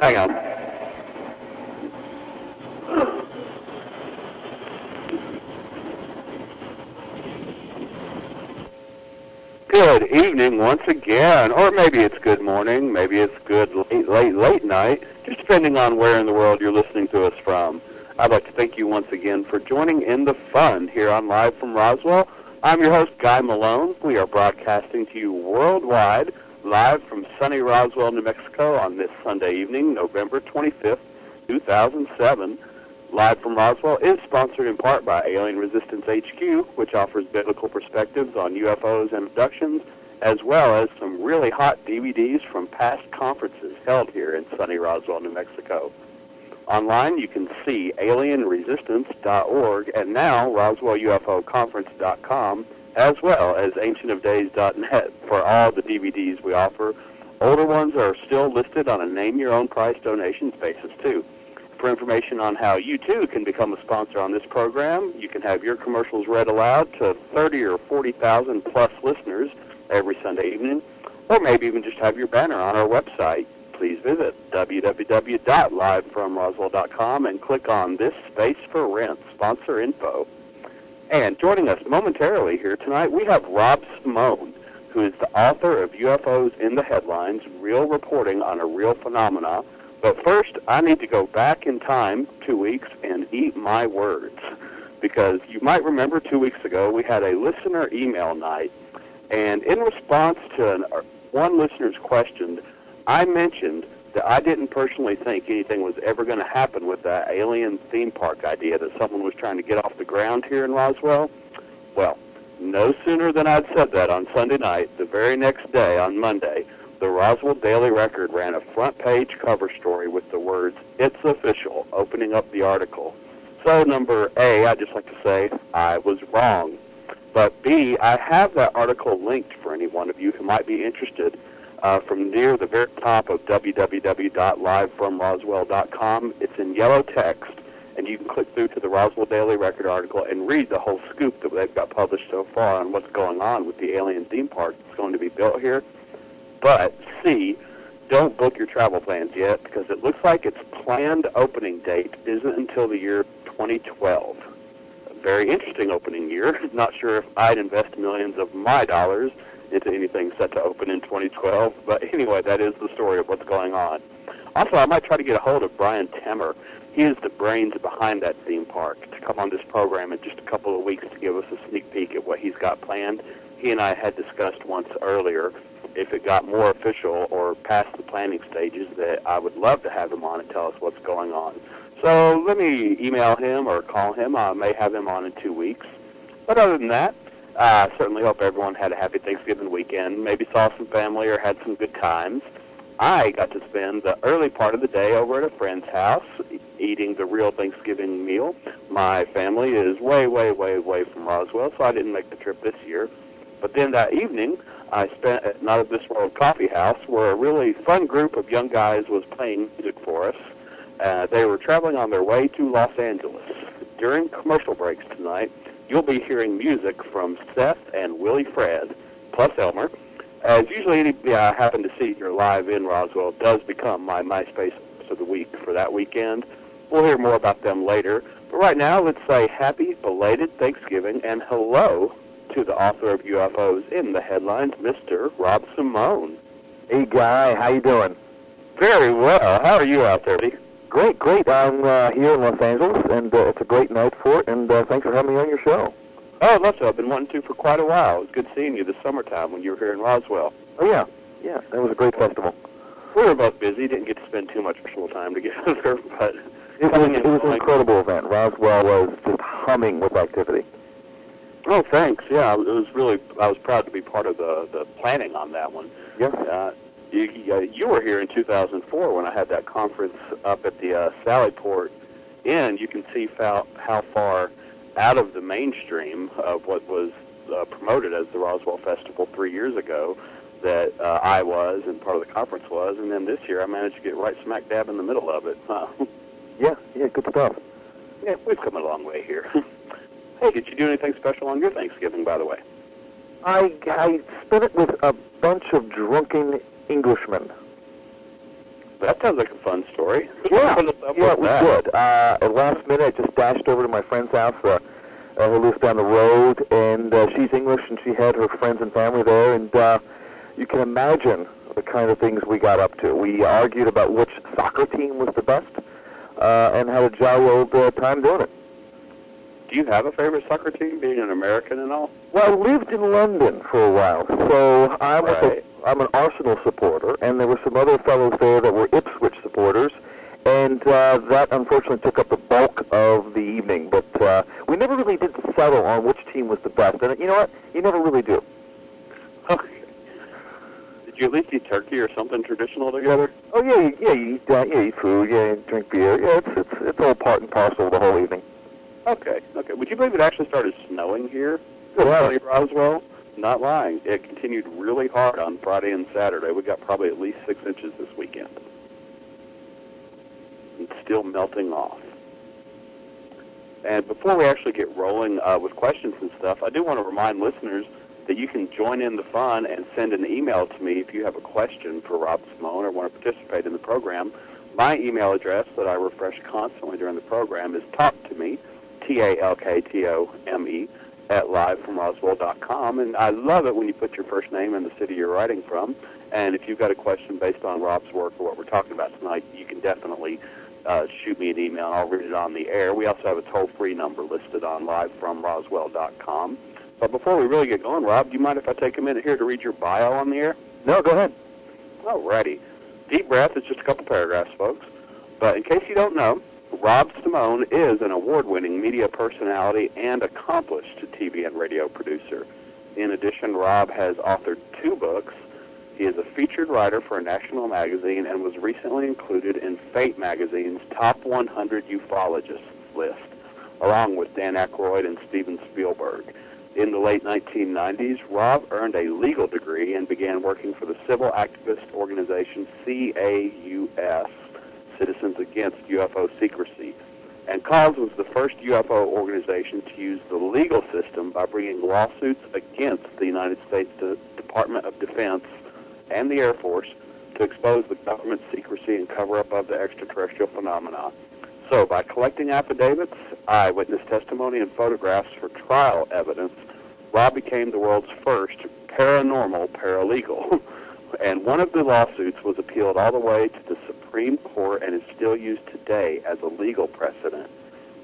Hang on. Good evening once again, or maybe it's good morning, maybe it's good late, late, late night, just depending on where in the world you're listening to us from. I'd like to thank you once again for joining in the fun here on Live from Roswell. I'm your host, Guy Malone. We are broadcasting to you worldwide, live from sunny Roswell, New Mexico on this Sunday evening, November 25th, 2007. Live from Roswell is sponsored in part by Alien Resistance HQ, which offers biblical perspectives on UFOs and abductions, as well as some really hot DVDs from past conferences held here in sunny Roswell, New Mexico. Online, you can see alienresistance.org and now roswellufoconference.com, as well as ancientofdays.net for all the DVDs we offer. Older ones are still listed on a name-your-own-price donation basis, too. For information on how you too can become a sponsor on this program, you can have your commercials read aloud to 30 or 40,000 plus listeners every Sunday evening, or maybe even just have your banner on our website. Please visit www.livefromroswell.com and click on this space for rent sponsor info. And joining us momentarily here tonight, we have Rob Simone, who is the author of UFOs in the Headlines, Real Reporting on a Real Phenomena, but first, I need to go back in time two weeks and eat my words. Because you might remember two weeks ago we had a listener email night, and in response to an, uh, one listener's question, I mentioned that I didn't personally think anything was ever going to happen with that alien theme park idea that someone was trying to get off the ground here in Roswell. Well, no sooner than I'd said that on Sunday night, the very next day, on Monday, the Roswell Daily Record ran a front page cover story with the words, It's Official, opening up the article. So, number A, I'd just like to say I was wrong. But B, I have that article linked for any one of you who might be interested uh, from near the very top of www.livefromroswell.com. It's in yellow text, and you can click through to the Roswell Daily Record article and read the whole scoop that they've got published so far on what's going on with the alien theme park that's going to be built here. But C, don't book your travel plans yet because it looks like its planned opening date isn't until the year 2012. A very interesting opening year. Not sure if I'd invest millions of my dollars into anything set to open in 2012. But anyway, that is the story of what's going on. Also, I might try to get a hold of Brian Temmer. He is the brains behind that theme park to come on this program in just a couple of weeks to give us a sneak peek at what he's got planned. He and I had discussed once earlier if it got more official or past the planning stages that I would love to have him on and tell us what's going on. So let me email him or call him. I may have him on in two weeks. But other than that, I uh, certainly hope everyone had a happy Thanksgiving weekend, maybe saw some family or had some good times. I got to spend the early part of the day over at a friend's house eating the real Thanksgiving meal. My family is way, way, way away from Roswell, so I didn't make the trip this year. But then that evening, I spent at Not of This World Coffee House, where a really fun group of young guys was playing music for us. Uh, they were traveling on their way to Los Angeles. During commercial breaks tonight, you'll be hearing music from Seth and Willie Fred, plus Elmer. As usually anybody I happen to see here live in Roswell does become my MySpace of the week for that weekend. We'll hear more about them later. But right now, let's say happy belated Thanksgiving and hello to the author of UFOs in the headlines, Mr. Rob Simone. Hey, Guy, how you doing? Very well. How are you out there, buddy? Great, great. I'm uh, here in Los Angeles, and uh, it's a great night for it, and uh, thanks for having me on your show. Oh, love so. I've been wanting to for quite a while. It was good seeing you this summertime when you were here in Roswell. Oh, yeah. Yeah, that was a great festival. We were both busy, didn't get to spend too much personal time together, but... It was, it was an incredible event. Roswell was just humming with activity. Oh, thanks. Yeah, it was really. I was proud to be part of the the planning on that one. Yeah. Uh, you, you were here in 2004 when I had that conference up at the uh, Sallyport Inn. You can see how how far out of the mainstream of what was uh, promoted as the Roswell Festival three years ago that uh, I was and part of the conference was, and then this year I managed to get right smack dab in the middle of it. Huh? Yeah, yeah, good stuff. Yeah, we've come a long way here. Hey, did you do anything special on your Thanksgiving, by the way? I, I spent it with a bunch of drunken Englishmen. That sounds like a fun story. Yeah, Put us up yeah, we that. would. Uh, at last minute, I just dashed over to my friend's house, uh, uh, who lives down the road, and uh, she's English, and she had her friends and family there, and uh, you can imagine the kind of things we got up to. We argued about which soccer team was the best, uh, and had a jolly old uh, time doing it. Do you have a favorite soccer team, being an American and all? Well, I lived in London for a while, so I'm Right. a, I'm an Arsenal supporter, and there were some other fellows there that were Ipswich supporters, and uh, that unfortunately took up the bulk of the evening. But uh, we never really did settle on which team was the best, and you know what? You never really do. Did you at least eat turkey or something traditional together? Oh yeah, you, yeah, you eat, uh, yeah, you eat food, yeah, you drink beer, yeah, it's it's it's all part and parcel of the whole evening. Okay, okay. Would you believe it actually started snowing here? Good Sunny. Roswell? Not lying. It continued really hard on Friday and Saturday. We got probably at least six inches this weekend. It's still melting off. And before we actually get rolling uh, with questions and stuff, I do want to remind listeners that you can join in the fun and send an email to me if you have a question for Rob Simone or want to participate in the program. My email address that I refresh constantly during the program is talk to me, T-A-L-K-T-O-M-E, at livefromroswell.com. And I love it when you put your first name and the city you're writing from. And if you've got a question based on Rob's work or what we're talking about tonight, you can definitely uh, shoot me an email. I'll read it on the air. We also have a toll-free number listed on livefromroswell.com. But before we really get going, Rob, do you mind if I take a minute here to read your bio on the air? No, go ahead. Alrighty. Deep breath is just a couple paragraphs, folks. But in case you don't know, Rob Simone is an award-winning media personality and accomplished TV and radio producer. In addition, Rob has authored two books. He is a featured writer for a national magazine and was recently included in Fate magazine's Top 100 Ufologists list, along with Dan Aykroyd and Steven Spielberg. In the late 1990s, Rob earned a legal degree and began working for the civil activist organization CAUS, Citizens Against UFO Secrecy. And CAUS was the first UFO organization to use the legal system by bringing lawsuits against the United States De- Department of Defense and the Air Force to expose the government's secrecy and cover up of the extraterrestrial phenomena. So, by collecting affidavits, eyewitness testimony, and photographs for trial evidence, Rob became the world's first paranormal paralegal. and one of the lawsuits was appealed all the way to the Supreme Court and is still used today as a legal precedent.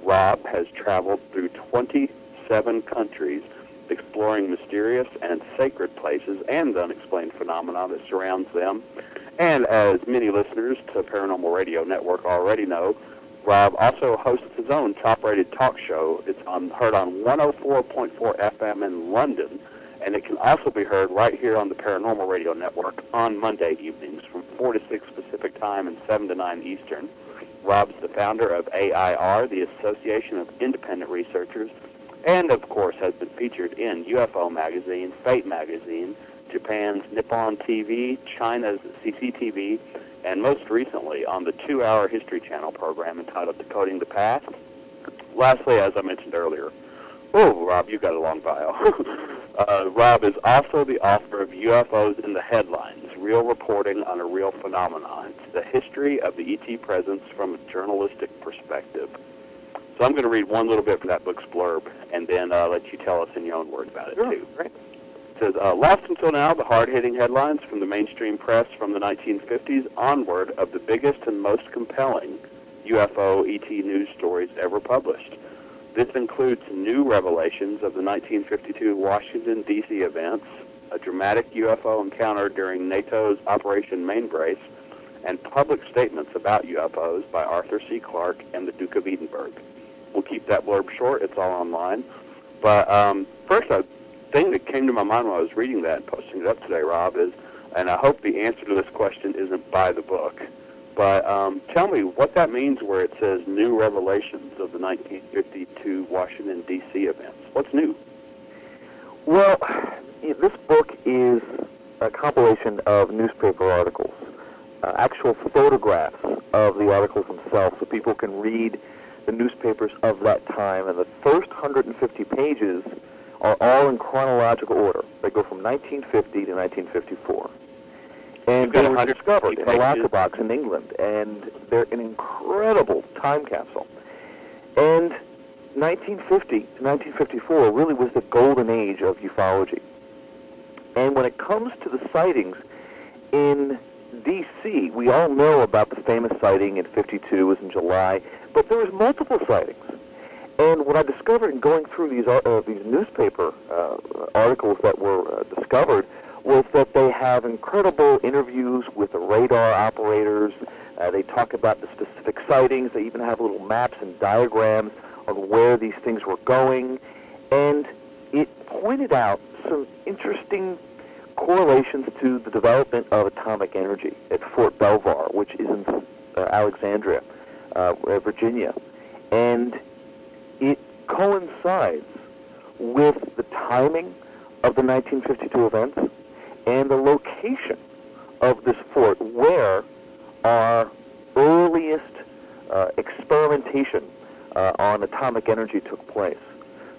Rob has traveled through 27 countries exploring mysterious and sacred places and unexplained phenomena that surrounds them. And as many listeners to Paranormal Radio Network already know, Rob also hosts his own top-rated talk show. It's on, heard on 104.4 FM in London, and it can also be heard right here on the Paranormal Radio Network on Monday evenings from 4 to 6 Pacific Time and 7 to 9 Eastern. Rob's the founder of AIR, the Association of Independent Researchers, and of course has been featured in UFO Magazine, Fate Magazine, Japan's Nippon TV, China's CCTV, and most recently on the two-hour History Channel program entitled Decoding the Past. Lastly, as I mentioned earlier, oh, Rob, you got a long bio. uh, Rob is also the author of UFOs in the Headlines, Real Reporting on a Real Phenomenon. It's the history of the ET presence from a journalistic perspective. So I'm going to read one little bit from that book's blurb, and then uh, let you tell us in your own words about it, Sure. too. It says, uh, lost until now, the hard-hitting headlines from the mainstream press from the 1950s onward of the biggest and most compelling UFO ET news stories ever published. This includes new revelations of the 1952 Washington, D.C. events, a dramatic UFO encounter during NATO's Operation Mainbrace, and public statements about UFOs by Arthur C. Clarke and the Duke of Edinburgh. We'll keep that blurb short. It's all online. But um, first, a thing that came to my mind when I was reading that and posting it up today, Rob, is, and I hope the answer to this question isn't by the book, but um, tell me what that means where it says new revelations of the 1952 Washington, D.C. events. What's new? Well, this book is a compilation of newspaper articles, uh, actual photographs of the articles themselves, so people can read the newspapers of that time. And the first 150 pages are all in chronological order. They go from 1950 to 1954. and they were discovered in a locker box in England, and they're an incredible time capsule. And 1950 to 1954 really was the golden age of ufology. And when it comes to the sightings in D.C., we all know about the famous sighting in 52 was in July, but there was multiple sightings. And what I discovered in going through these ar- uh, these newspaper uh, articles that were uh, discovered was that they have incredible interviews with the radar operators. Uh, they talk about the specific sightings. They even have little maps and diagrams on where these things were going, and it pointed out some interesting correlations to the development of atomic energy at Fort Belvoir, which is in uh, Alexandria, uh, Virginia, and coincides with the timing of the 1952 events and the location of this fort where our earliest uh, experimentation uh, on atomic energy took place.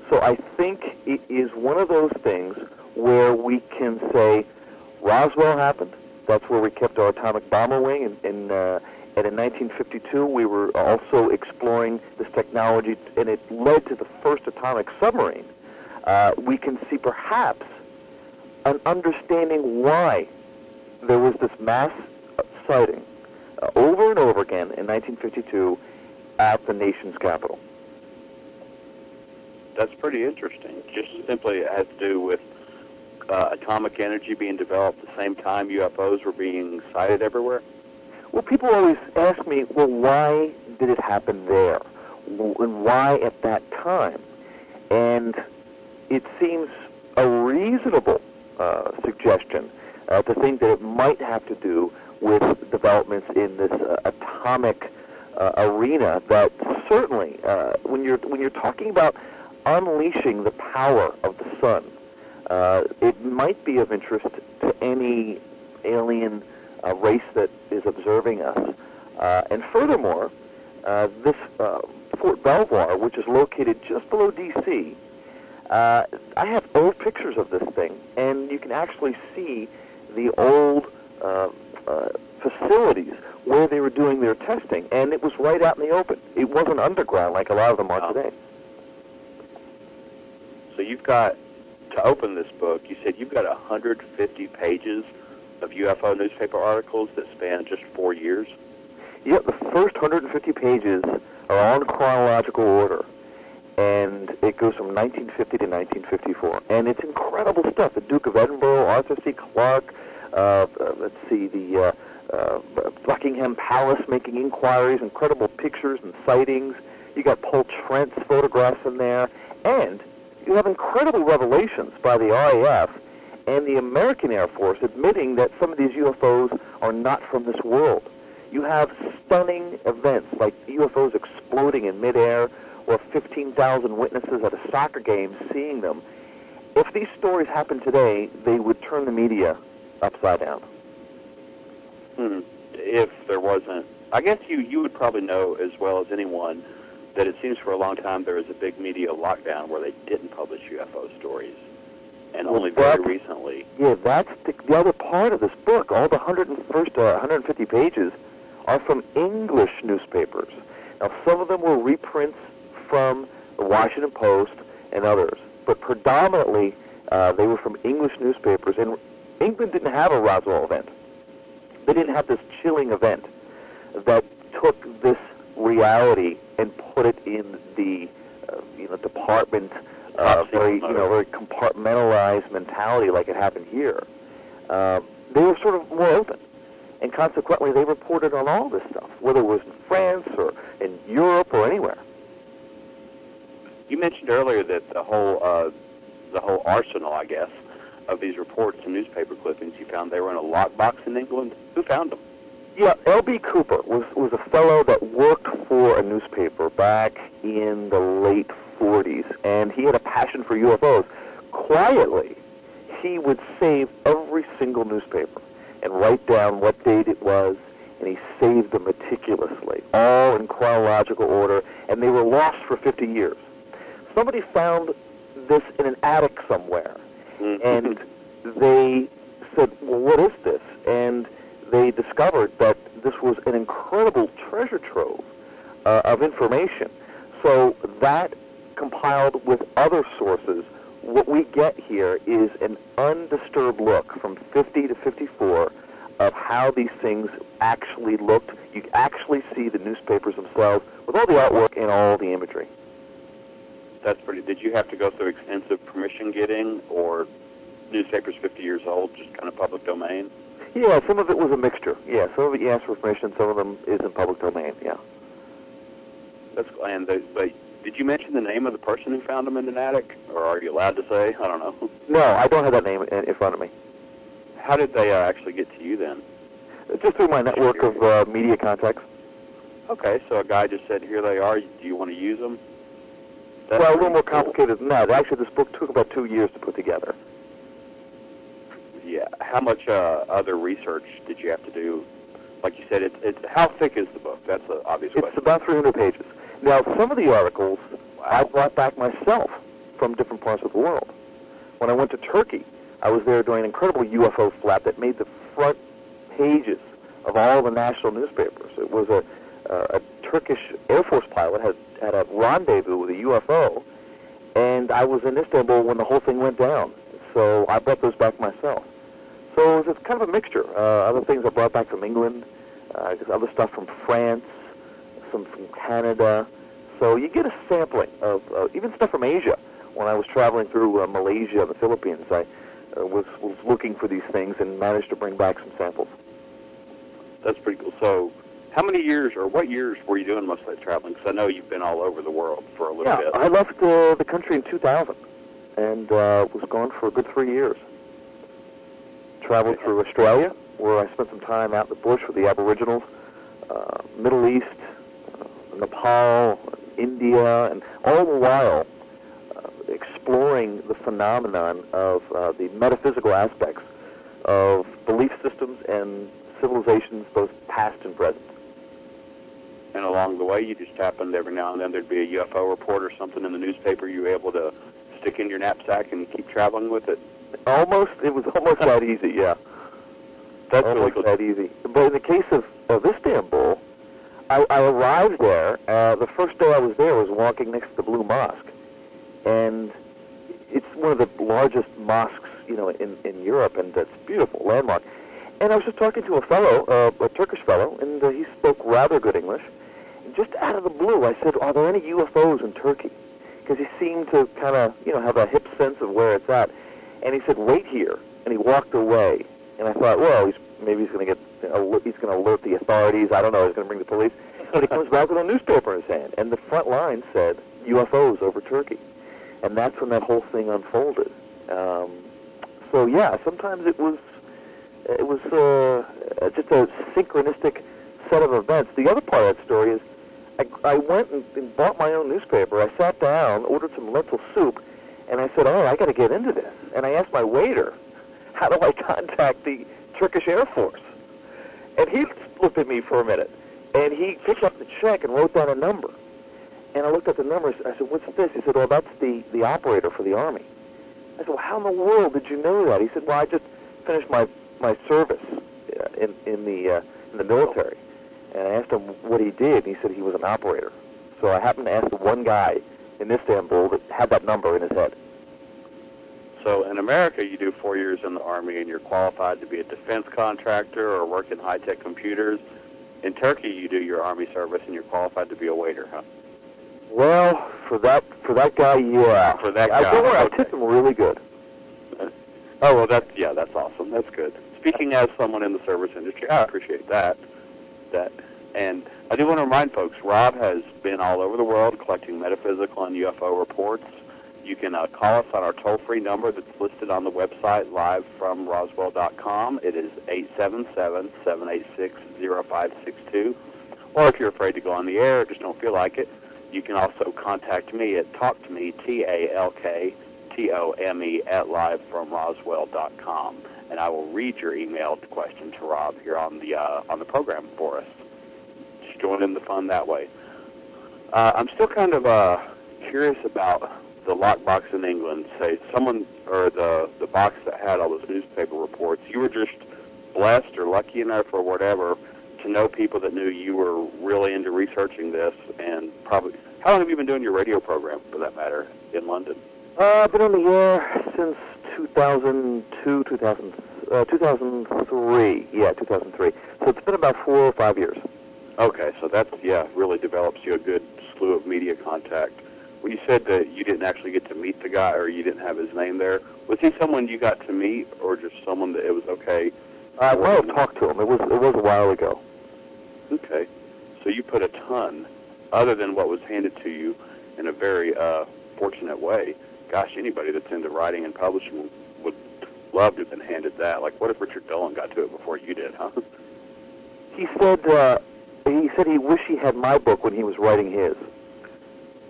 So I think it is one of those things where we can say Roswell happened. That's where we kept our atomic bomber wing, and, and, uh, and in 1952 we were also exploring this technology, and it led to the first atomic submarine. Uh, we can see perhaps an understanding why there was this mass sighting uh, over and over again in 1952 at the nation's capital. That's pretty interesting. Just simply it has to do with uh, atomic energy being developed at the same time UFOs were being sighted everywhere. Well, people always ask me, well, why did it happen there? And why at that time? And it seems a reasonable uh, suggestion uh, to think that it might have to do with developments in this uh, atomic uh, arena that certainly, uh, when you're when you're talking about unleashing the power of the sun, uh, it might be of interest to any alien uh, race that is observing us. Uh, and furthermore, uh, this uh, Fort Belvoir, which is located just below D.C., uh, I have old pictures of this thing, and you can actually see the old uh, uh, facilities where they were doing their testing, and it was right out in the open. It wasn't underground like a lot of them are Wow. today. So you've got to open this book. You said you've got 150 pages of UFO newspaper articles that span just four years. Yep, the first 150 pages are all in chronological order, and it goes from 1950 to 1954, and it's incredible stuff. The Duke of Edinburgh, Arthur C. Clarke, uh, uh, let's see, the uh, uh, Buckingham Palace making inquiries, incredible pictures and sightings. You got Paul Trent's photographs in there, and you have incredible revelations by the RAF and the American Air Force admitting that some of these UFOs are not from this world. You have stunning events like UFOs exploding in midair or 15,000 witnesses at a soccer game seeing them. If these stories happened today, they would turn the media upside down. Hmm. If there wasn't, I guess you you would probably know as well as anyone that it seems for a long time there was a big media lockdown where they didn't publish UFO stories, and Well, only very that- recently. Yeah, that's the, the other part of this book. All the 101st, uh, 150 pages are from English newspapers. Now, some of them were reprints from the Washington Post and others, but predominantly uh, they were from English newspapers. And England didn't have a Roswell event. They didn't have this chilling event that took this reality and put it in the uh, you know department uh, very you know very compartmentalized mentality like it happened here. Um, they were sort of more open, and consequently they reported on all this stuff, whether it was in France or in Europe or anywhere. You mentioned earlier that the whole uh, the whole arsenal, I guess, of these reports and newspaper clippings you found they were in a lockbox in England. Who found them? Yeah, L.B. Cooper was was a fellow that worked for a newspaper back in the late 40s, and he had a passion for UFOs. Quietly, he would save every single newspaper and write down what date it was, and he saved them meticulously, all in chronological order, and they were lost for 50 years. Somebody found this in an attic somewhere, Mhm. and they said, "Well, what is this?" And they discovered that this was an incredible treasure trove uh, of information. So that compiled with other sources, what we get here is an undisturbed look from 50 to 54 of how these things actually looked. You actually see the newspapers themselves with all the artwork and all the imagery. That's pretty. Did you have to go through extensive permission getting, or newspapers 50 years old, just kind of public domain? Yeah, some of it was a mixture. Yeah, some of it you asked for permission, some of them is in public domain. Yeah. That's and the, but did you mention the name of the person who found them in an attic, or are you allowed to say? I don't know. No, I don't have that name in, in front of me. How did they uh, actually get to you then? Just through my network of uh, media contacts. Okay, so a guy just said, "Here they are. Do you want to use them?" That's well, a little more cool. complicated than that. Actually, this book took about two years to put together. Yeah. How much uh, other research did you have to do? Like you said, it's it's how thick is the book? That's an obvious It's question. about 300 pages. Now, some of the articles I brought back myself from different parts of the world. When I went to Turkey, I was there during an incredible UFO flap that made the front pages of all the national newspapers. It was a, uh, a Turkish Air Force pilot had had a rendezvous with a UFO, and I was in Istanbul when the whole thing went down. So I brought those back myself. So it was kind of a mixture. Uh, other things I brought back from England, uh, other stuff from France, some from Canada. So you get a sampling of uh, even stuff from Asia. When I was traveling through uh, Malaysia and the Philippines, I uh, was was looking for these things and managed to bring back some samples. That's pretty cool. So, how many years or what years were you doing most of that traveling? Because I know you've been all over the world for a little Yeah, bit. I left uh, the country in 2000 and uh, was gone for a good three years. Traveled through Australia, where I spent some time out in the bush with the Aboriginals, uh, Middle East, Nepal, India, and all the while uh, exploring the phenomenon of uh, the metaphysical aspects of belief systems and civilizations, both past and present. And along the way, you just happened every now and then there'd be a UFO report or something in the newspaper you were able to stick in your knapsack and keep traveling with it. Almost, it was almost that easy, yeah. That's really almost cool. that easy. But in the case of, of Istanbul, I, I arrived there. Uh, the first day I was there was walking next to the Blue Mosque, and it's one of the largest mosques, you know, in in Europe, and a beautiful landmark. And I was just talking to a fellow, uh, a Turkish fellow, and uh, he spoke rather good English. And just out of the blue, I said, "Are there any UFOs in Turkey?" Because he seemed to kind of, you know, have a hip sense of where it's at. And he said, "Wait here," and he walked away. And I thought, well, he's maybe he's going to get he's going to alert the authorities. I don't know. He's going to bring the police. But he comes back with a newspaper in his hand, and the front line said UFOs over Turkey, and that's when that whole thing unfolded. Um, so yeah, sometimes it was it was uh, just a synchronistic set of events. The other part of that story is I, I went and, and bought my own newspaper. I sat down, ordered some lentil soup, and I said, "Oh, I got to get into this." And I asked my waiter, "How do I contact the Turkish Air Force?" And he looked at me for a minute, and he picked up the check and wrote down a number. And I looked at the numbers. I said, "What's this?" He said, "Well, that's the the operator for the army." I said, "Well, how in the world did you know that?" He said, "Well, I just finished my my service uh, in in the uh, in the military." And I asked him what he did, and he said he was an operator. So I happened to ask the one guy in Istanbul that had that number in his head. So in America, you do four years in the Army and you're qualified to be a defense contractor or work in high-tech computers. In Turkey, you do your Army service and you're qualified to be a waiter, huh? Well, for that for that guy, yeah. For that I, guy, I okay. tipped him really good. Oh, well, that's, yeah, that's awesome. That's good. Speaking as someone in the service industry, I appreciate that. That, and I do want to remind folks, Rob has been all over the world collecting metaphysical and UFO reports. You can uh, call us on our toll-free number that's listed on the website, livefromroswell.com. It is 877-786-0562. Or if you're afraid to go on the air or just don't feel like it, you can also contact me at talktome, T-A-L-K, T-O-M-E, at livefromroswell.com. And I will read your emailed question to Rob here on the, uh, on the program for us. Just join in the fun that way. Uh, I'm still kind of uh, curious about the lockbox in England. Say someone or the the box that had all those newspaper reports. You were just blessed or lucky enough or whatever to know people that knew you were really into researching this and probably how long have you been doing your radio program for that matter in London? Uh, I've been on the air since 2002, 2000, uh, 2003. Yeah, 2003. So it's been about four or five years. Okay, so that's yeah, really develops you a good slew of media contact. You said that you didn't actually get to meet the guy or you didn't have his name there, was he someone you got to meet or just someone that it was okay? I might have talked to him. It was it was a while ago. Okay, so you put a ton, other than what was handed to you, in a very uh, fortunate way. Gosh, anybody that's into writing and publishing would love to have been handed that. Like, what if Richard Dolan got to it before you did, huh? He said uh, he said he wished he had my book when he was writing his.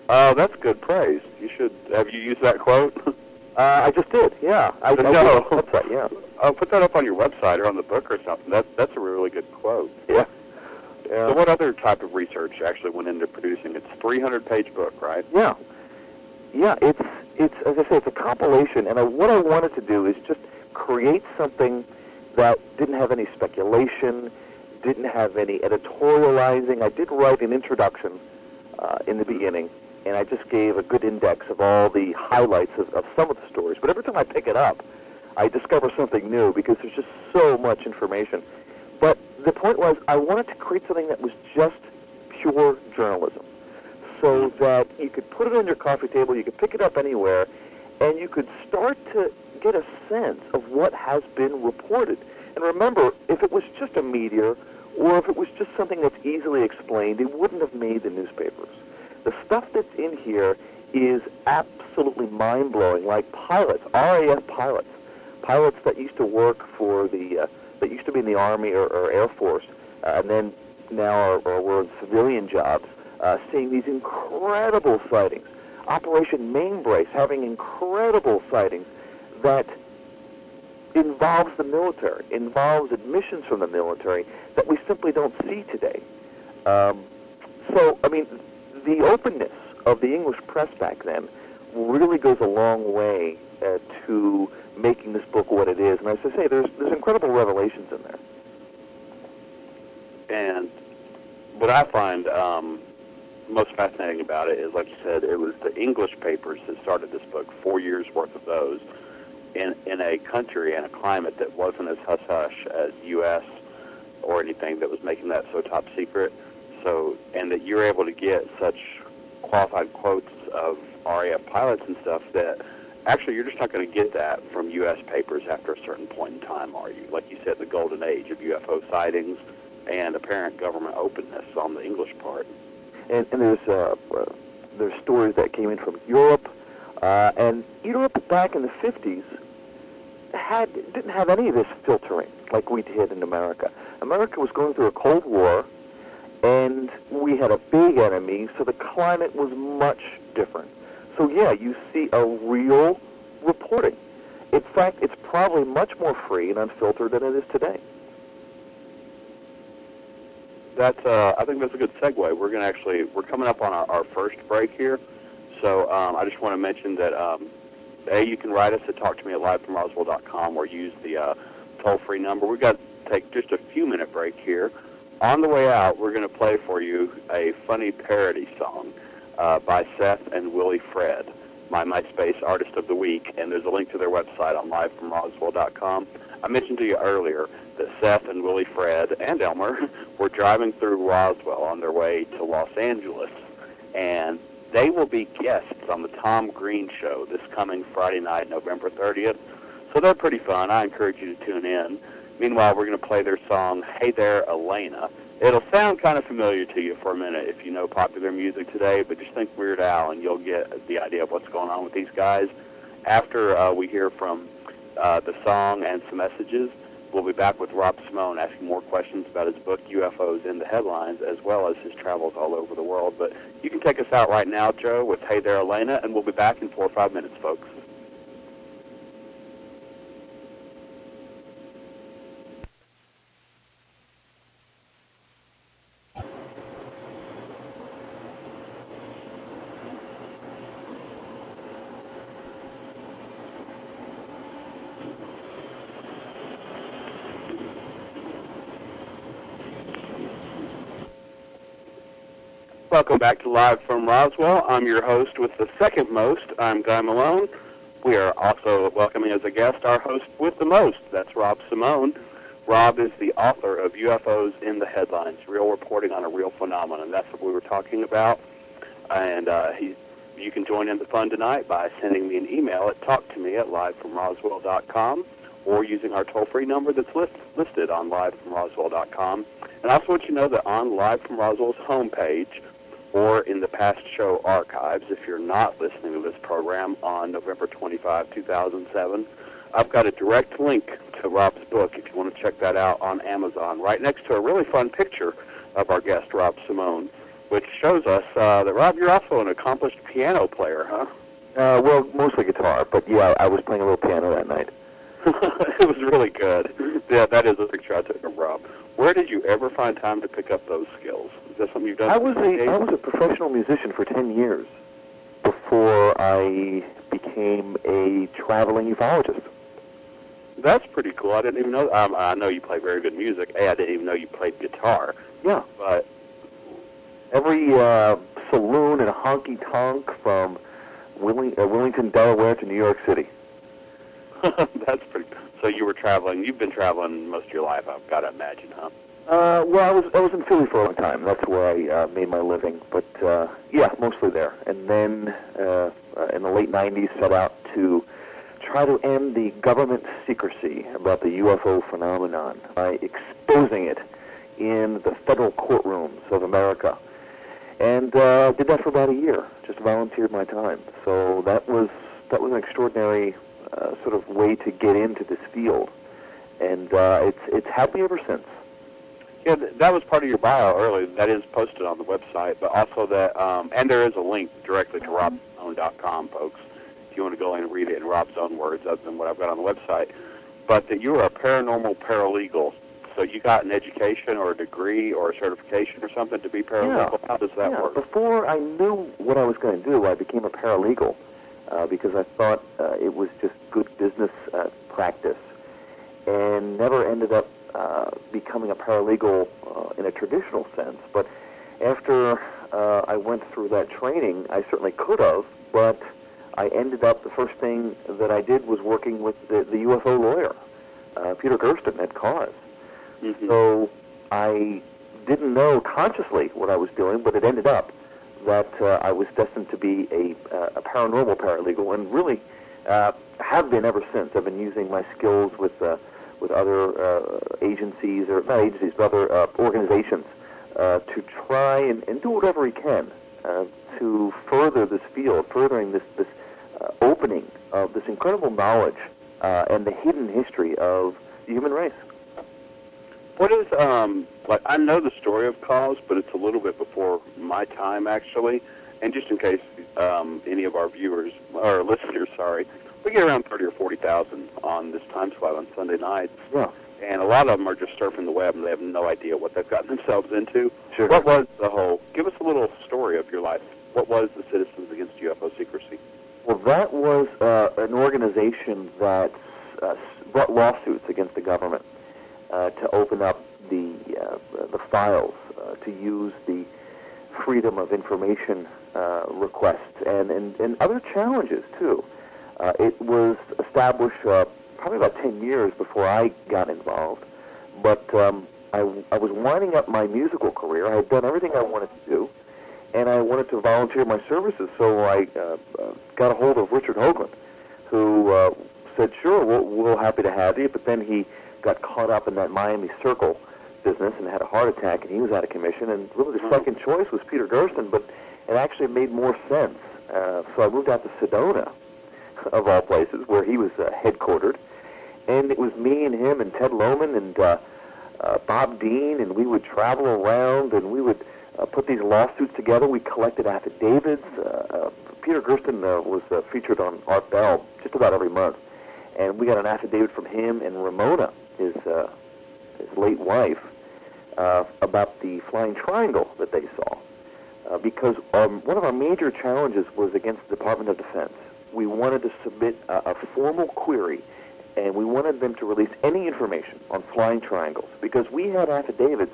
Oh, that's good praise. You should have you used that quote. Uh, I just did. Yeah, I, I No. did website. Yeah, I'll put that up on your website or on the book or something. That's that's a really good quote. yeah. So, what other type of research actually went into producing? It's a 300 page book, right? Yeah, yeah. It's it's as I say, it's a compilation, and I, what I wanted to do is just create something that didn't have any speculation, didn't have any editorializing. I did write an introduction uh, in the beginning, and I just gave a good index of all the highlights of, of some of the stories. But every time I pick it up, I discover something new because there's just so much information. But the point was, I wanted to create something that was just pure journalism, so that you could put it on your coffee table, you could pick it up anywhere, and you could start to get a sense of what has been reported. And remember, if it was just a meteor, or if it was just something that's easily explained, it wouldn't have made the newspapers. The stuff that's in here is absolutely mind-blowing, like pilots, RAF pilots, pilots that used to work for the, uh, that used to be in the Army or, or Air Force, uh, and then now are, are were in civilian jobs, uh, seeing these incredible sightings. Operation Mainbrace having incredible sightings that involves the military, involves admissions from the military that we simply don't see today. Um, so, I mean, the openness of the English press back then really goes a long way uh, to making this book what it is. And as I say, there's there's incredible revelations in there. And what I find um, most fascinating about it is, like you said, it was the English papers that started this book, four years worth of those, in in a country and a climate that wasn't as hush hush as U.S. or anything that was making that so top secret. So, and that you're able to get such qualified quotes of RAF pilots and stuff that actually you're just not going to get that from U.S. papers after a certain point in time, are you? Like you said, the golden age of UFO sightings and apparent government openness on the English part. And, and there's uh, there's stories that came in from Europe, uh, and Europe back in the 50s had didn't have any of this filtering like we did in America. America was going through a Cold War, and we had a big enemy, so the climate was much different. So yeah, you see a real reporting. In fact, it's probably much more free and unfiltered than it is today. That's uh, I think that's a good segue. We're going to actually we're coming up on our, our first break here, so um, I just want to mention that um, a you can write us at talk to me at livefromroswell.com or use the uh, toll free number. We've got to take just a few minute break here. On the way out, we're going to play for you a funny parody song uh, by Seth and Willie Fred, my MySpace Artist of the Week, and there's a link to their website on livefromroswell.com. I mentioned to you earlier that Seth and Willie Fred and Elmer were driving through Roswell on their way to Los Angeles, and they will be guests on the Tom Green Show this coming Friday night, November 30th. So they're pretty fun. I encourage you to tune in. Meanwhile, we're going to play their song, Hey There, Elena. It'll sound kind of familiar to you for a minute if you know popular music today, but just think Weird Al and you'll get the idea of what's going on with these guys. After uh, we hear from uh, the song and some messages, we'll be back with Rob Simone asking more questions about his book, UFOs in the Headlines, as well as his travels all over the world. But you can take us out right now, Joe, with Hey There, Elena, and we'll be back in four or five minutes, folks. Welcome back to Live from Roswell. I'm your host with the second most. I'm Guy Malone. We are also welcoming as a guest our host with the most. That's Rob Simone. Rob is the author of UFOs in the Headlines, Real Reporting on a Real Phenomenon. That's what we were talking about. And uh, he, you can join in the fun tonight by sending me an email at talktome at livefromroswell.com or using our toll-free number that's list, listed on livefromroswell.com. And I also want you to know that on Live from Roswell's homepage or in the past show archives, if you're not listening to this program on November 25, 2007, I've got a direct link to Rob's book if you want to check that out on Amazon, right next to a really fun picture of our guest, Rob Simone, which shows us uh, that, Rob, you're also an accomplished piano player, huh? Uh, well, mostly guitar, but yeah, I was playing a little piano that night. it was really good. Yeah, that is a picture I took of Rob. Where did you ever find time to pick up those skills? Is that something you've done? I was a I was a professional musician for ten years before I became a traveling ufologist. That's pretty cool. I didn't even know. Um, I know you play very good music. A, I didn't even know you played guitar. Yeah, but every uh, saloon and honky tonk from Willing, uh, Wilmington, Delaware to New York City. That's pretty. So you were traveling. You've been traveling most of your life. I've got to imagine, huh? Uh, well, I was I was in Philly for a long time. That's where I uh, made my living. But uh, yeah, mostly there. And then uh, uh, in the late '90s, set out to try to end the government secrecy about the UFO phenomenon by exposing it in the federal courtrooms of America. And uh, did that for about a year. Just volunteered my time. So that was that was an extraordinary uh, sort of way to get into this field, and uh, it's it's had me ever since. Yeah, that was part of your bio earlier. That is posted on the website, but also that, um, and there is a link directly to robsimone.com, folks, if you want to go in and read it in Rob's own words, other than what I've got on the website. But that you are a paranormal paralegal, so you got an education or a degree or a certification or something to be paralegal. Yeah. How does that yeah. work? Before I knew what I was going to do, I became a paralegal uh, because I thought uh, it was just good business uh, practice, and never ended up uh, becoming a paralegal uh, in a traditional sense. But after uh, I went through that training, I certainly could have, but I ended up, the first thing that I did was working with the, the UFO lawyer, uh, Peter Gersten at CAUS. Mm-hmm. So I didn't know consciously what I was doing, but it ended up that uh, I was destined to be a, uh, a paranormal paralegal, and really uh, have been ever since. I've been using my skills with uh, with other uh, agencies, or not agencies, but other uh, organizations, uh, to try and, and do whatever we can to further this field, furthering this this opening of this incredible knowledge and the hidden history of the human race. What is um like? I know the story of CAUS, but it's a little bit before my time actually. And just in case um, any of our viewers or listeners, sorry, we get around thirty or forty thousand on this time slot on Sunday nights. Yeah. And a lot of them are just surfing the web and they have no idea what they've gotten themselves into. Sure. What was the whole? Give us a little story of your life. What was the Citizens Against UFO Secrecy? Well, that was uh, an organization that uh, brought lawsuits against the government uh, to open up the uh, the files uh, to use the freedom of information uh, requests and, and, and other challenges too. Uh, it was established uh, probably about 10 years before I got involved, but um, I, I was winding up my musical career. I had done everything I wanted to do, and I wanted to volunteer my services, so I uh, uh, got a hold of Richard Hoagland, who uh, said, sure, we'll, we'll happy to have you, but then he got caught up in that Miami Circle business and had a heart attack, and he was out of commission. And really, the second choice was Peter Gersten, but it actually made more sense. Uh, so I moved out to Sedona, of all places, where he was uh, headquartered, and it was me and him and Ted Lohman and uh, uh, Bob Dean, and we would travel around and we would uh, put these lawsuits together. We collected affidavits. Uh, uh, Peter Gersten uh, was uh, featured on Art Bell just about every month, and we got an affidavit from him and Ramona, his uh, his late wife, uh, about the flying triangle that they saw. Uh, because um, one of our major challenges was against the Department of Defense. We wanted to submit a, a formal query, and we wanted them to release any information on flying triangles because we had affidavits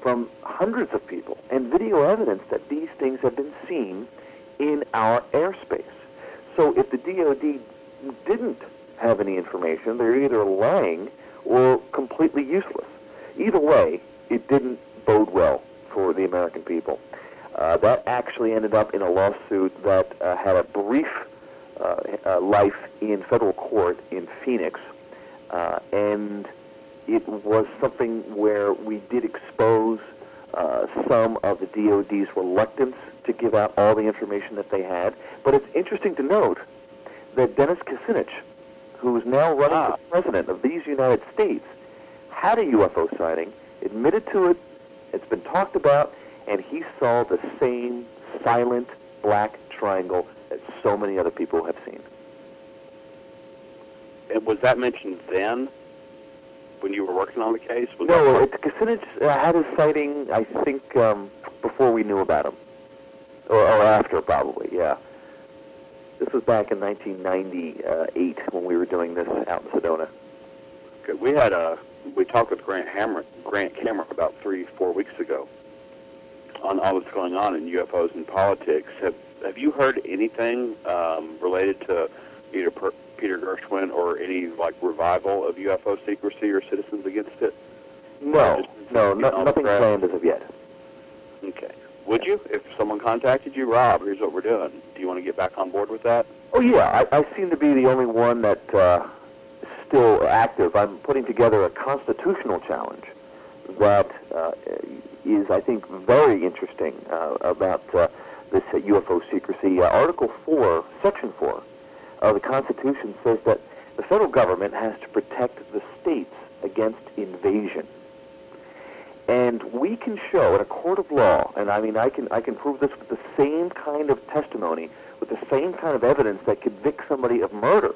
from hundreds of people and video evidence that these things have been seen in our airspace. So if the DoD didn't have any information, they're either lying or completely useless. Either way, it didn't bode well for the American people. Uh, that actually ended up in a lawsuit that uh, had a brief life in federal court in Phoenix, uh, and it was something where we did expose uh, some of the DoD's reluctance to give out all the information that they had. But it's interesting to note that Dennis Kucinich, who is now running ah. for president of these United States, had a UFO sighting, admitted to it, it's been talked about, and he saw the same silent black triangle that so many other people have seen. And was that mentioned then? when you were working on the case? Was no, it, Kucinich uh, had his sighting, I think, um, before we knew about him, or, or after, probably. Yeah. This was back in 1998 when we were doing this out in Sedona. We had a we talked with Grant Hammer, Grant Cameron about three, four weeks ago on all that's going on in UFOs and politics. Have Have you heard anything um, related to either per, Peter Gersten or any like revival of UFO secrecy or citizens against it? No, no, no nothing planned as of yet. Okay. Would you, if someone contacted you, Rob? Here's what we're doing. Do you want to get back on board with that? Oh yeah, I, I seem to be the only one that uh, is still active. I'm putting together a constitutional challenge that uh, is, I think, very interesting uh, about uh, this UFO secrecy. Uh, Article 4, Section 4 uh, the Constitution says that the federal government has to protect the states against invasion. And we can show in a court of law, and I mean, I can I can prove this with the same kind of testimony, with the same kind of evidence that convicts somebody of murder.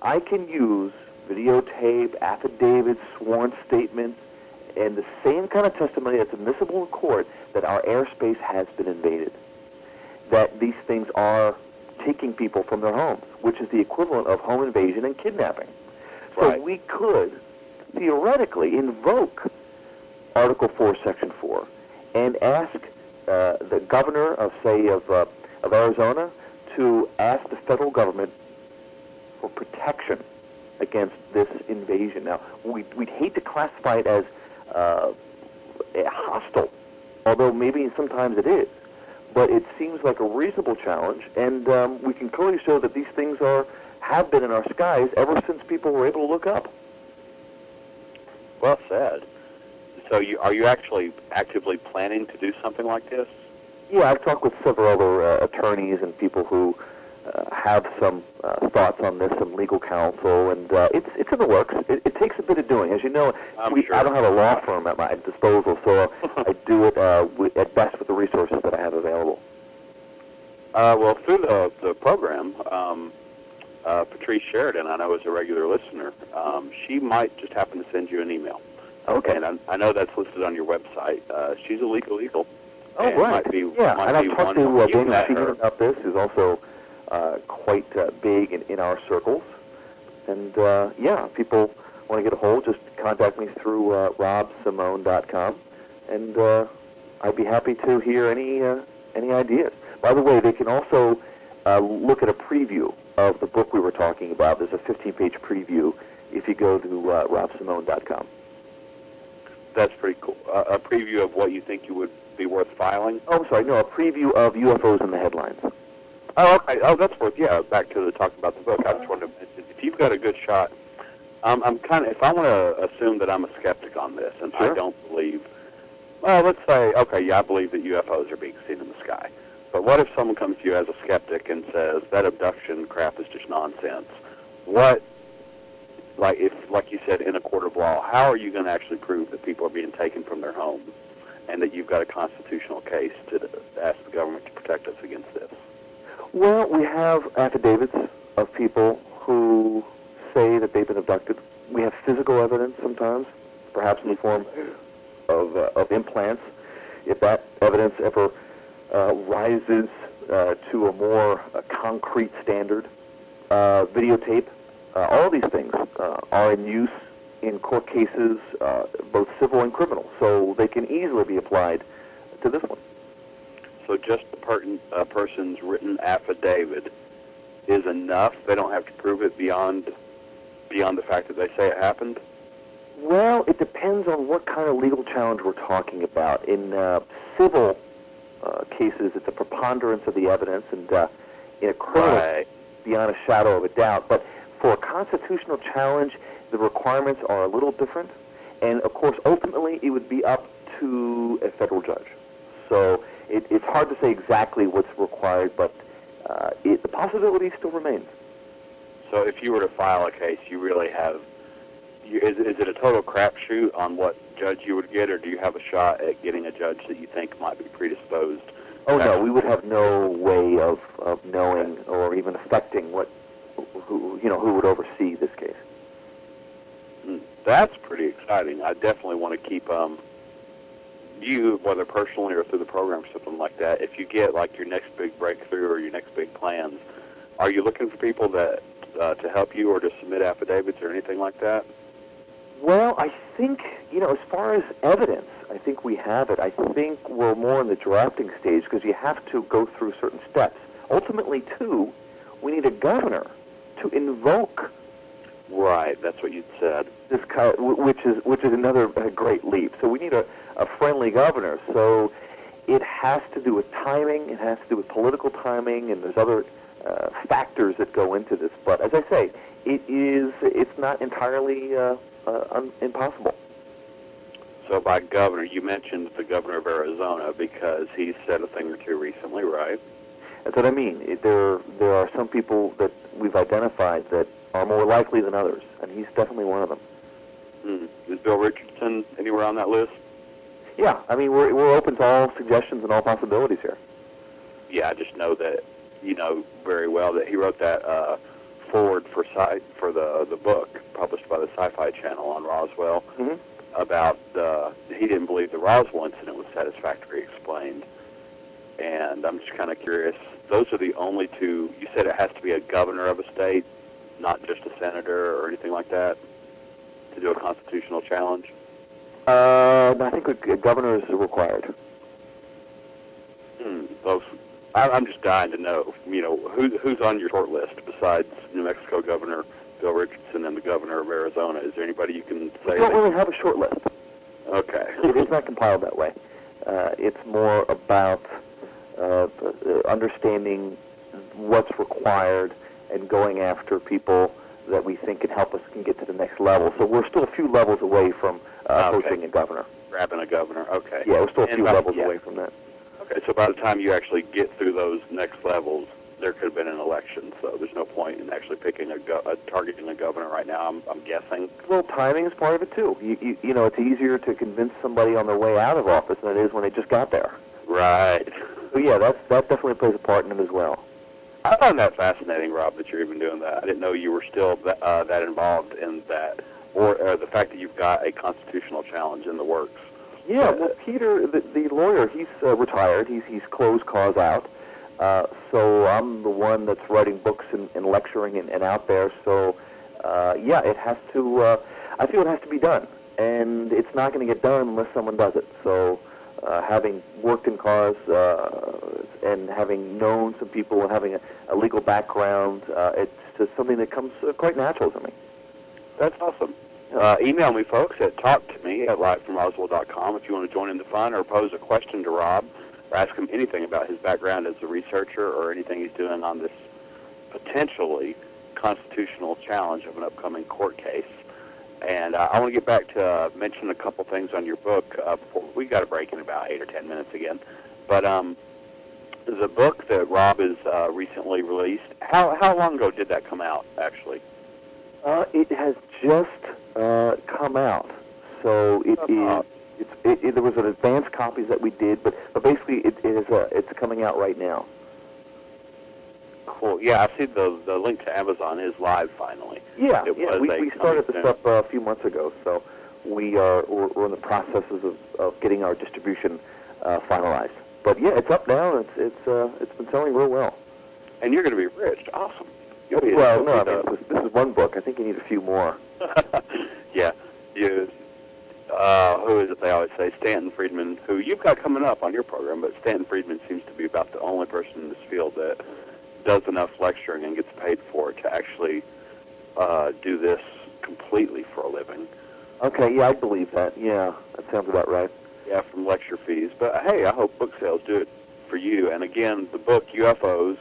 I can use videotape, affidavits, sworn statements, and the same kind of testimony that's admissible in court that our airspace has been invaded. That these things are taking people from their homes, which is the equivalent of home invasion and kidnapping. So right. we could theoretically invoke Article 4, Section 4, and ask uh, the governor of, say, of, uh, of Arizona to ask the federal government for protection against this invasion. Now, we'd, we'd hate to classify it as uh, hostile, although maybe sometimes it is but it seems like a reasonable challenge, and um, we can clearly show that these things are have been in our skies ever since people were able to look up. Well said. So, you, are you actually actively planning to do something like this? Yeah, I've talked with several other uh, attorneys and people who uh, have some uh, thoughts on this, some legal counsel, and uh, it's it's in the works. It, it takes a bit of doing, as you know. We, sure. I don't have a law firm at my disposal, so I do it uh, with, at best with the resources that I have available. Uh, well, through the the program, um, uh, Patrice Sheridan, I know is a regular listener. Um, she might just happen to send you an email. Okay. And I, I know that's listed on your website. Uh, she's a legal legal. Oh, right. Be, yeah, and I've talked to uh, Sheehan about this, who's also quite uh, big in, in our circles. And uh, yeah, people want to get a hold, just contact me through uh, robsimone.com, and uh, I'd be happy to hear any uh, any ideas. By the way, they can also uh, look at a preview of the book we were talking about. There's a 15-page preview if you go to uh, robsimone.com. That's pretty cool. Uh, a preview of what you think you would be worth filing. Oh, I'm sorry. No, a preview of UFOs in the headlines. Oh, okay. Oh, that's worth. Yeah, back to the talking about the book. I just wanted to mention if you've got a good shot. Um, I'm kind of if I want to assume that I'm a skeptic on this, and sure. I don't believe. Well, let's say okay, yeah, I believe that UFOs are being seen in the sky. But what if someone comes to you as a skeptic and says that abduction crap is just nonsense? What, like if, like you said, in a court of law, how are you going to actually prove that people are being taken from their homes, and that you've got a constitutional case to ask the government to protect us against this? Well, we have affidavits of people who say that they've been abducted. We have physical evidence sometimes, perhaps in the form of, uh, of implants. If that evidence ever uh, rises uh, to a more uh, concrete standard, uh, videotape, uh, all these things are in use in court cases, both civil and criminal. So they can easily be applied to this one. So just the per- uh, person's written affidavit is enough. They don't have to prove it beyond beyond the fact that they say it happened. Well, it depends on what kind of legal challenge we're talking about. In uh, civil uh, cases, it's a preponderance of the evidence, and uh, in a criminal, Right. beyond a shadow of a doubt. But for a constitutional challenge, the requirements are a little different, and of course, ultimately, it would be up to a federal judge. So it, it's hard to say exactly what's required, but uh, it, the possibility still remains. So if you were to file a case, you really have. You, is, is it a total crapshoot on what judge you would get, or do you have a shot at getting a judge that you think might be predisposed? Oh no, we would have no way of, of knowing or even affecting what who you know who would oversee this case. Mm, That's pretty exciting. I definitely want to keep um, you, whether personally or through the program, or something like that. If you get like your next big breakthrough or your next big plans, are you looking for people that uh, to help you or to submit affidavits or anything like that? Well, I think you know as far as evidence, I think we have it. I think we're more in the drafting stage because you have to go through certain steps. Ultimately, too, we need a governor to invoke Right, that's what you'd said. this which is which is another uh, great leap. So we need a, a friendly governor. So it has to do with timing. It has to do with political timing, and there's other uh, factors that go into this. But as I say, it is it's not entirely uh, uh, un- impossible. So by governor, you mentioned the governor of Arizona because he said a thing or two recently, right? That's what I mean. There there are some people that we've identified that are more likely than others, and he's definitely one of them. Hmm. Is Bill Richardson anywhere on that list? Yeah, I mean we're we're open to all suggestions and all possibilities here. Yeah, I just know that you know very well that he wrote that uh, forward for sci- for the the book published by the Sci-Fi Channel on Roswell Mhm. about uh, he didn't believe the Roswell incident was satisfactorily explained, and I'm just kind of curious. Those are the only two. You said it has to be a governor of a state, not just a senator or anything like that, to do a constitutional challenge. Uh, I think a, a governor is required. Hmm, I'm just dying to know. You know, who, who's on your short list besides New Mexico Governor Bill Richardson and the Governor of Arizona? Is there anybody you can We say? don't really have a short list. Okay. It is not compiled that way. Uh, it's more about uh, uh, understanding what's required and going after people that we think can help us can get to the next level. So we're still a few levels away from uh, Okay. a governor. Grabbing a governor. Okay. Yeah, we're still a And few by- levels yeah. away from that. Okay. So by the time you actually get through those next levels, there could have been an election. So there's no point in actually picking a, go- uh, targeting a governor right now. I'm, I'm guessing. Well, timing is part of it too. You, you, you know, it's easier to convince somebody on their way out of office than it is when they just got there. Right. So yeah, that's, that definitely plays a part in it as well. I find that fascinating, Rob, that you're even doing that. I didn't know you were still that, uh, that involved in that, or uh, the fact that you've got a constitutional challenge in the works. Yeah, Uh, well, Peter, the, the lawyer, he's uh, retired. He's he's closed CAUS out. Uh, so I'm the one that's writing books and, and lecturing and, and out there. So uh, yeah, it has to. Uh, I feel it has to be done, and it's not going to get done unless someone does it. So uh, having worked in CAUS uh, and having known some people and having a, a legal background, uh, it's just something that comes uh, quite natural to me. That's awesome. Uh, email me, folks, at talktome at livefromroswell.com if you want to join in the fun or pose a question to Rob or ask him anything about his background as a researcher or anything he's doing on this potentially constitutional challenge of an upcoming court case. And uh, I want to get back to uh, mention a couple things on your book. Uh, before we got a break in about eight or ten minutes again, but um, the book that Rob has uh, recently released. How how long ago did that come out? Actually, Uh, it has just uh, come out, so it is. Uh, It's, it, it, there was an advance copies that we did, but, but basically it, it is uh, it's coming out right now. Cool. Yeah, I see the the link to Amazon is live finally. Yeah, It yeah. was We, we started this up uh, a few months ago, so we are we're, we're in the processes of, of getting our distribution uh, finalized. But yeah, it's up now. It's it's uh, it's been selling real well. And you're going to be rich. Awesome. You'll be- Well, no, I mean this, this is one book. I think you need a few more. yeah. You. Who is it? they always say Stanton Friedman, who you've got coming up on your program, but Stanton Friedman seems to be about the only person in this field that does enough lecturing and gets paid for it to actually uh, do this completely for a living. Okay, yeah, I believe that. Yeah, that sounds about right. Yeah, from lecture fees. But hey, I hope book sales do it for you. And again, the book UFOs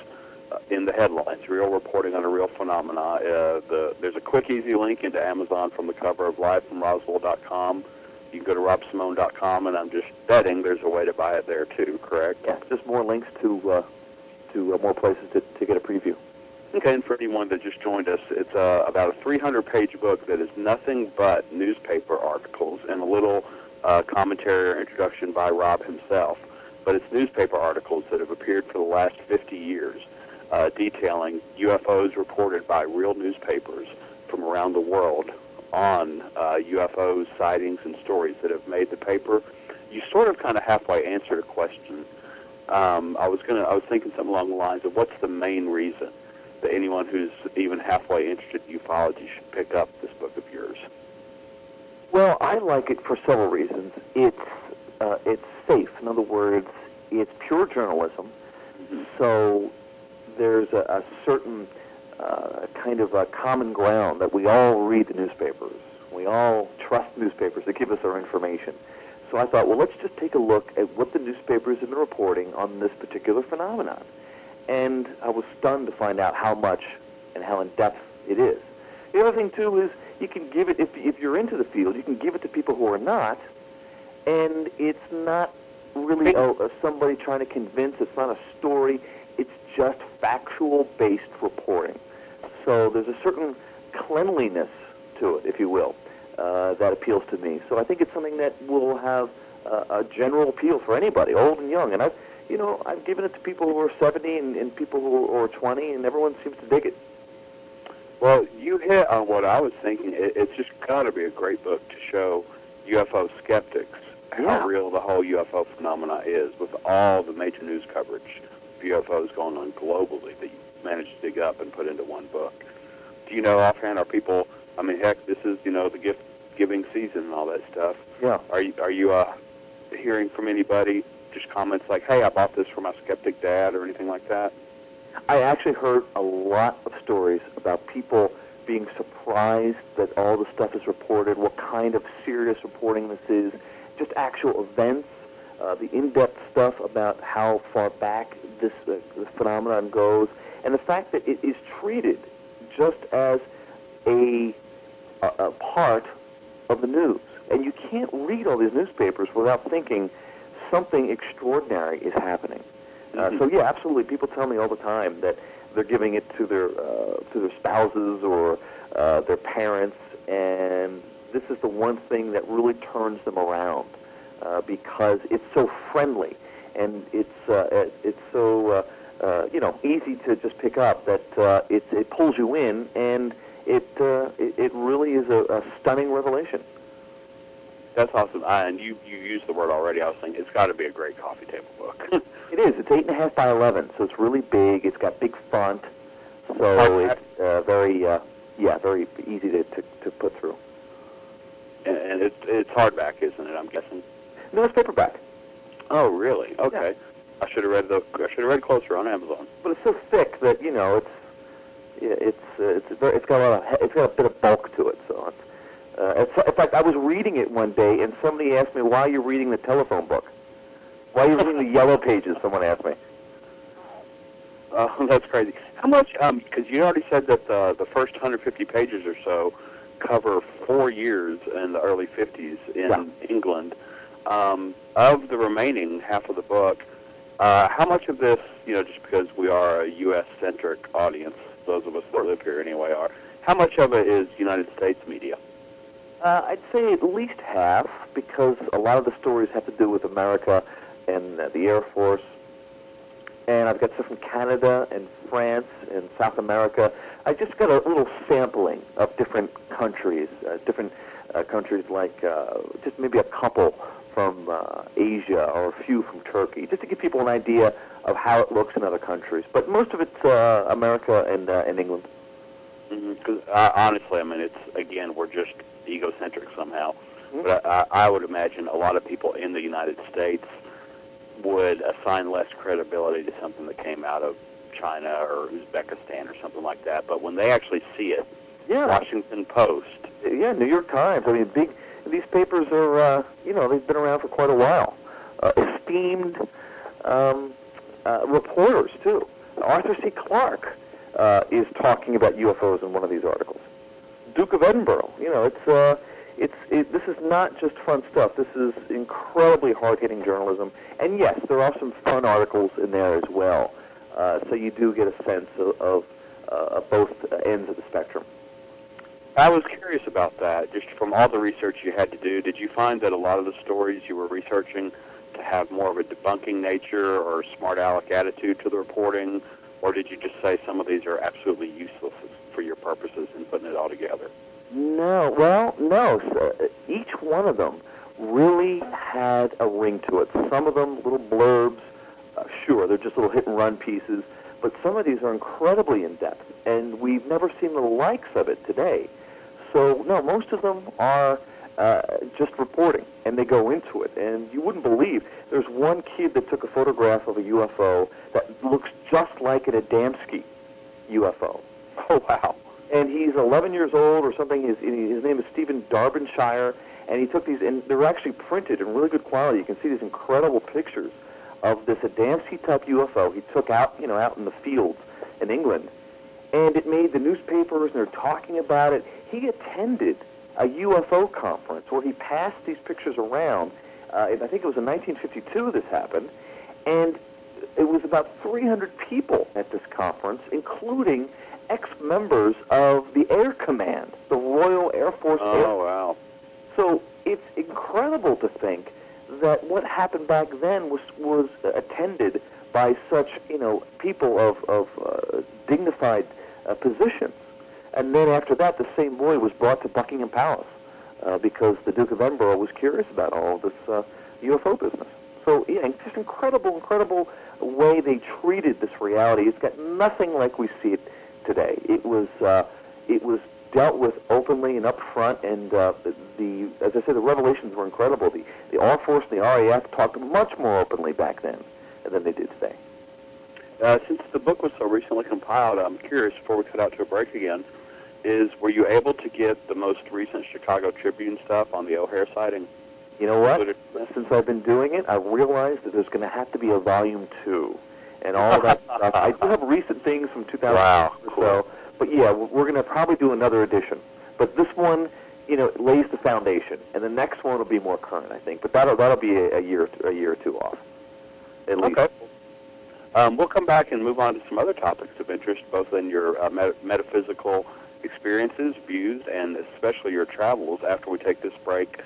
uh, in the headlines, real reporting on a real phenomena. Uh, the, there's a quick, easy link into Amazon from the cover of livefromroswell.com. You can go to robsimone.com, and I'm just betting there's a way to buy it there too. Correct? Yeah, just more links to uh, to uh, more places to, to get a preview. Okay, and for anyone that just joined us, it's uh, about a 300-page book that is nothing but newspaper articles and a little uh, commentary or introduction by Rob himself. But it's newspaper articles that have appeared for the last 50 years, uh, detailing UFOs reported by real newspapers from around the world on uh, UFOs, sightings, and stories that have made the paper. You sort of kind of halfway answered a question. Um, I was gonna, I was thinking something along the lines of what's the main reason that anyone who's even halfway interested in ufology should pick up this book of yours? Well, I like it for several reasons. It's uh, it's safe. In other words, it's pure journalism. Mm-hmm. So there's a, a certain uh, kind of a common ground that we all read the newspapers. We all trust newspapers to give us our information. So I thought, well, let's just take a look at what the newspapers have been reporting on this particular phenomenon. And I was stunned to find out how much and how in depth it is. The other thing too is you can give it if if you're into the field, you can give it to people who are not, and it's not really a, a somebody trying to convince. It's not a story. It's just factual based reporting. So there's a certain cleanliness to it, if you will, uh, that appeals to me. So I think it's something that will have uh, a general appeal for anybody, old and young. And I've, you know, I've given it to people who are 70 and, and people who are 20, and everyone seems to dig it. Well, you hit on what I was thinking. It, it's just got to be a great book to show UFO skeptics how Yeah. real the whole UFO phenomena is, with all the major news coverage of UFOs going on globally that you managed to dig up and put into one book. Do you know offhand? Are people? I mean, heck, this is you know the gift giving season and all that stuff. Yeah. Are you are you uh, hearing from anybody? Just comments like, "Hey, I bought this for my skeptic dad," or anything like that. I actually heard a lot of stories about people being surprised that all the stuff is reported, what kind of serious reporting this is, just actual events, uh, the in-depth stuff about how far back this, uh, this phenomenon goes, and the fact that it is treated just as a, a, a part of the news. And you can't read all these newspapers without thinking something extraordinary is happening. Uh, Mhm. so yeah, absolutely. People tell me all the time that they're giving it to their uh, to their spouses or uh, their parents, and this is the one thing that really turns them around uh, because it's so friendly and it's uh, it's so uh, uh, you know easy to just pick up that uh, it it pulls you in and it uh, it, it really is a, a stunning revelation. That's awesome. Uh, and you you used the word already. I was thinking it's got to be a great coffee table book. It is. It's eight and a half by eleven, so it's really big. It's got big font, so it's uh, very, uh, yeah, very easy to, to, to put through. and, and it's it's hardback, isn't it? I'm guessing. No, it's paperback, Oh, really? Okay. I should have read the I should have read closer on Amazon. but it's so thick that you know it's yeah, it's uh, it's very, it's got a lot of it's got a bit of bulk to it. So it's, uh, it's in fact, I was reading it one day, and somebody asked me why you're reading the telephone book. Why are you reading the yellow pages? Someone asked me. Uh, that's crazy. How much? Because you already said that the the first 150 pages or so cover four years in the early 50s in Yeah. England. Um, of the remaining half of the book, uh, how much of this, you know, just because we are a U.S. centric audience, those of us that live here anyway are, how much of it is United States media? Uh, I'd say at least half, because a lot of the stories have to do with America and uh, the Air Force. And I've got stuff from Canada and France and South America. I just got a little sampling of different countries, uh, different uh, countries like uh, just maybe a couple from uh, Asia or a few from Turkey, just to give people an idea of how it looks in other countries. But most of it's uh, America and, uh, and England. Because uh, honestly, I mean, it's again, we're just egocentric somehow. Mhm. But I, I would imagine a lot of people in the United States would assign less credibility to something that came out of China or Uzbekistan or something like that. But when they actually see it, Yeah. Washington Post, Yeah, New York Times. I mean, big. These papers are, uh, you know, they've been around for quite a while. Uh, esteemed um, uh, reporters too. Arthur C. Clarke uh, is talking about UFOs in one of these articles. Duke of Edinburgh. You know, it's uh, it's it, this is not just fun stuff. This is incredibly hard-hitting journalism. And yes, there are some fun articles in there as well. Uh, so you do get a sense of, of uh, both ends of the spectrum. I was curious about that. Just from all the research you had to do, did you find that a lot of the stories you were researching to have more of a debunking nature or smart aleck attitude to the reporting, or did you just say some of these are absolutely useless for your purposes in putting it all together? No, well, no. So, each one of them really had a ring to it. Some of them little blurbs, uh, sure, they're just little hit and run pieces, but some of these are incredibly in depth, and we've never seen the likes of it today. So, no, most of them are uh, just reporting, and they go into it. And you wouldn't believe there's one kid that took a photograph of a UFO that looks just like an Adamski UFO Oh wow! and he's 11 years old or something. His his name is Stephen Darbishire, and he took these, and they're actually printed in really good quality. You can see these incredible pictures of this Adamski type UFO he took out, you know, out in the fields in England, and it made the newspapers, and they're talking about it. He attended a UFO conference where he passed these pictures around. Uh, I think it was in 1952 this happened, and it was about 300 people at this conference, including ex-members of the Air Command, the Royal Air Force Air Oh wow! so it's incredible to think that what happened back then was was attended by such you know people of of uh, dignified uh, positions, and then after that, the same boy was brought to Buckingham Palace uh, because the Duke of Edinburgh was curious about all this uh, UFO business. So yeah, just incredible, incredible way they treated this reality. It's got nothing like we see it today. It was uh, it was dealt with openly and upfront, and uh, the, as I said, the revelations were incredible. The the R Force and the RAF talked much more openly back then than they did today. Uh, since the book was so recently compiled, I'm curious. Before we cut out to a break again, is were you able to get the most recent Chicago Tribune stuff on the O'Hare sighting? You know what? Since I've been doing it, I've realized that there's going to have to be a volume two, and all that stuff. I do have recent things from 2000 Wow, cool. so, but yeah, we're- going to probably do another edition. But this one, you know, lays the foundation, and the next one will be more current, I think. But that'll that'll be a, a year a year or two off, at least. Okay. Um, we'll come back and move on to some other topics of interest, both in your uh, met- metaphysical experiences, views, and especially your travels after we take this break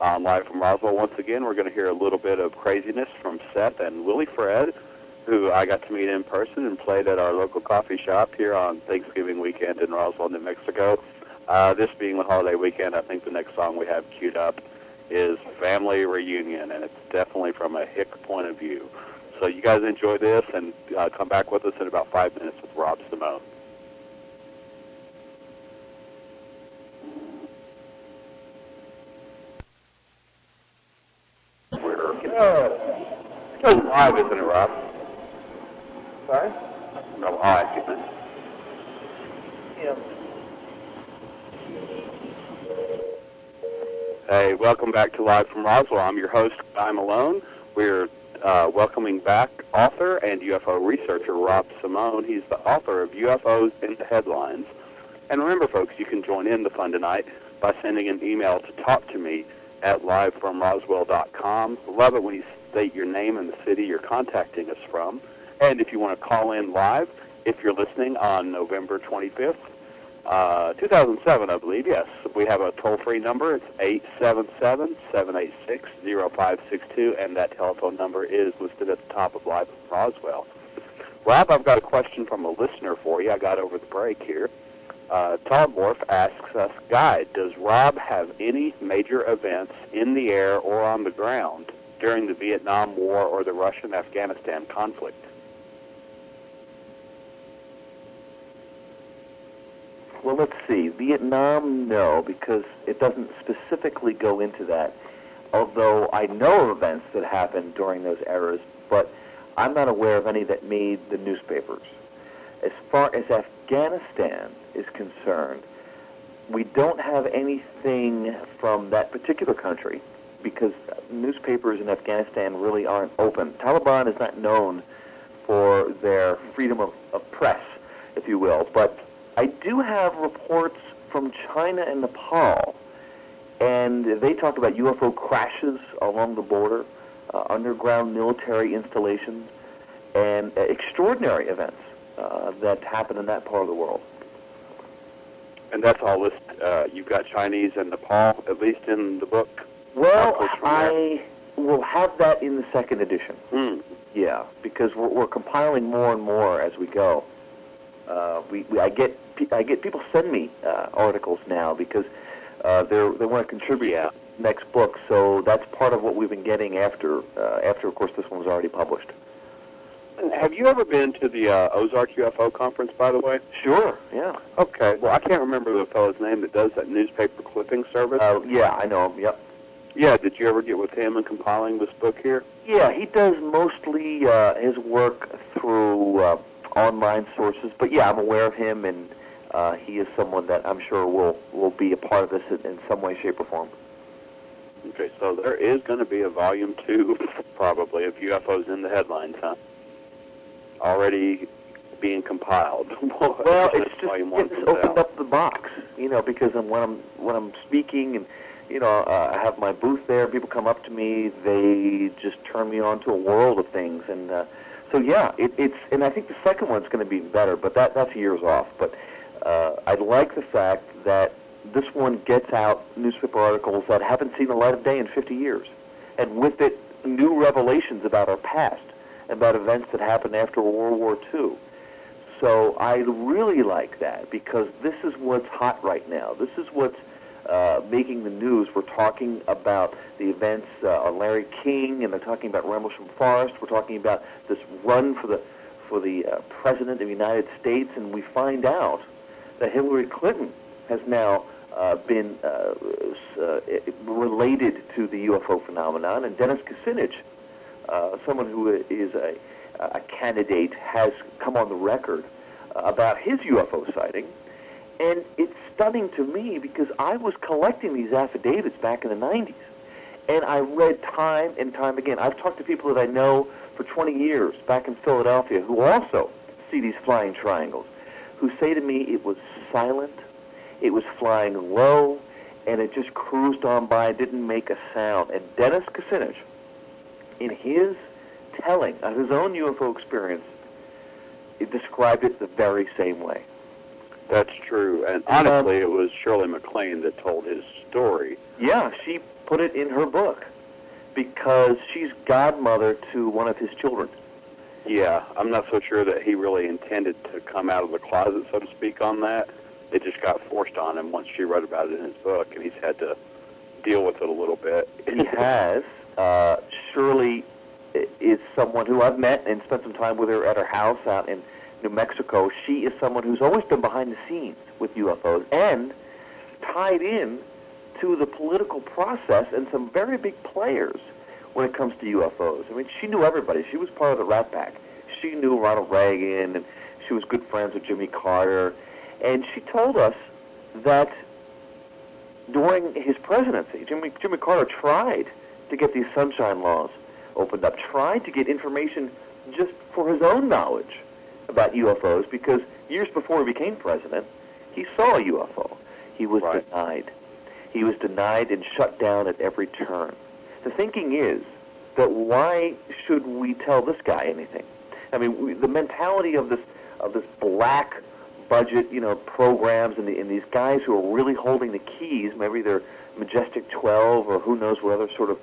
on Live from Roswell. Once again, we're going to hear a little bit of craziness from Seth and Willie Fred, who I got to meet in person and played at our local coffee shop here on Thanksgiving weekend in Roswell, New Mexico. Uh, this being the holiday weekend, I think the next song we have queued up is Family Reunion, and it's definitely from a hick point of view. So you guys enjoy this and uh, come back with us in about five minutes with Rob Simone. We're it's goes live, isn't it, Rob? Sorry. Right, excuse me. Yeah. Hey, welcome back to Live from Roswell. I'm your host, Guy Malone. We're uh, welcoming back author and UFO researcher Rob Simone. He's the author of UFOs in the Headlines. And remember, folks, you can join in the fun tonight by sending an email to talk to me at livefromroswell.com. Love it when you state your name and the city you're contacting us from. And if you want to call in live, if you're listening on November 25th, uh, 2007, I believe, yes. We have a toll-free number. It's 877-786-0562, and that telephone number is listed at the top of Live from Roswell. Rob, I've got a question from a listener for you. I got over the break here. Uh, asks us, Guy, does Rob have any major events in the air or on the ground during the Vietnam War or the Russian-Afghanistan conflict? Well, let's see. Vietnam, no, because it doesn't specifically go into that. Although I know of events that happened during those eras, but I'm not aware of any that made the newspapers. As far as Afghanistan is concerned, we don't have anything from that particular country because newspapers in Afghanistan really aren't open. Taliban is not known for their freedom of, of press, if you will, but I do have reports from China and Nepal, and they talk about UFO crashes along the border, uh, underground military installations, and uh, extraordinary events uh, that happen in that part of the world. And that's all listed. Uh, you've got Chinese and Nepal, at least in the book. Well, I will have that in the second edition. Hmm. Yeah, because we're, we're compiling more and more as we go. Uh, we, we I get I get people send me uh, articles now because uh, they they want to contribute Yeah. to the next book. So that's part of what we've been getting after uh, after of course this one was already published. Have you ever been to the uh, Ozark UFO conference, by the way? Sure. Yeah. Okay. Well, I can't remember the fellow's name that does that newspaper clipping service. Uh, yeah, I know him. Yep. yeah. Did you ever get with him in compiling this book here? Yeah, he does mostly uh, his work through uh, online sources, but yeah, I'm aware of him, and uh, he is someone that I'm sure will will be a part of this in, in some way, shape, or form. Okay. So there is going to be a volume two, probably, of UFOs in the headlines, huh? Already being compiled. Well, it's just it's opened out. up the box, you know, because I'm, when I'm when I'm speaking and you know uh, I have my booth there, people come up to me, they just turn me on to a world of things, and uh, so yeah, it, it's and I think the second one's going to be better, but that that's years off. But uh, I like the fact that this one gets out newspaper articles that haven't seen the light of day in 50 years, and with it, new revelations about our past, about events that happened after World War II. So I really like that because this is what's hot right now. This is what's uh, making the news. We're talking about the events uh, on Larry King, and they're talking about Rendlesham Forest. We're talking about this run for the for the uh, president of the United States, and we find out that Hillary Clinton has now uh, been uh, uh, related to the UFO phenomenon, and Dennis Kucinich, uh, someone who is a, a candidate, has come on the record about his UFO sighting. And it's stunning to me because I was collecting these affidavits back in the 90s. And I read time and time again. I've talked to people that I know for 20 years back in Philadelphia who also see these flying triangles, who say to me it was silent, it was flying low, and it just cruised on by, didn't make a sound. And Dennis Kucinich, in his telling of his own UFO experience, it described it the very same way. That's true. And um, honestly, it was Shirley MacLaine that told his story. Yeah, she put it in her book because she's godmother to one of his children. Yeah, I'm not so sure that he really intended to come out of the closet, so to speak, on that. It just got forced on him once she wrote about it in his book, and he's had to deal with it a little bit. He has. Uh, Shirley is someone who I've met and spent some time with her at her house out in New Mexico. She is someone who's always been behind the scenes with UFOs and tied in to the political process and some very big players when it comes to UFOs. I mean, she knew everybody. She was part of the Rat Pack. She knew Ronald Reagan, and she was good friends with Jimmy Carter. And she told us that during his presidency, Jimmy, Jimmy Carter tried to get these sunshine laws opened up, tried to get information just for his own knowledge about UFOs because years before he became president, he saw a UFO. He was Right. denied. He was denied and shut down at every turn. The thinking is that why should we tell this guy anything? I mean, we, the mentality of this of this black budget, you know, programs and, the, and these guys who are really holding the keys, maybe they're Majestic 12 or who knows what other sort of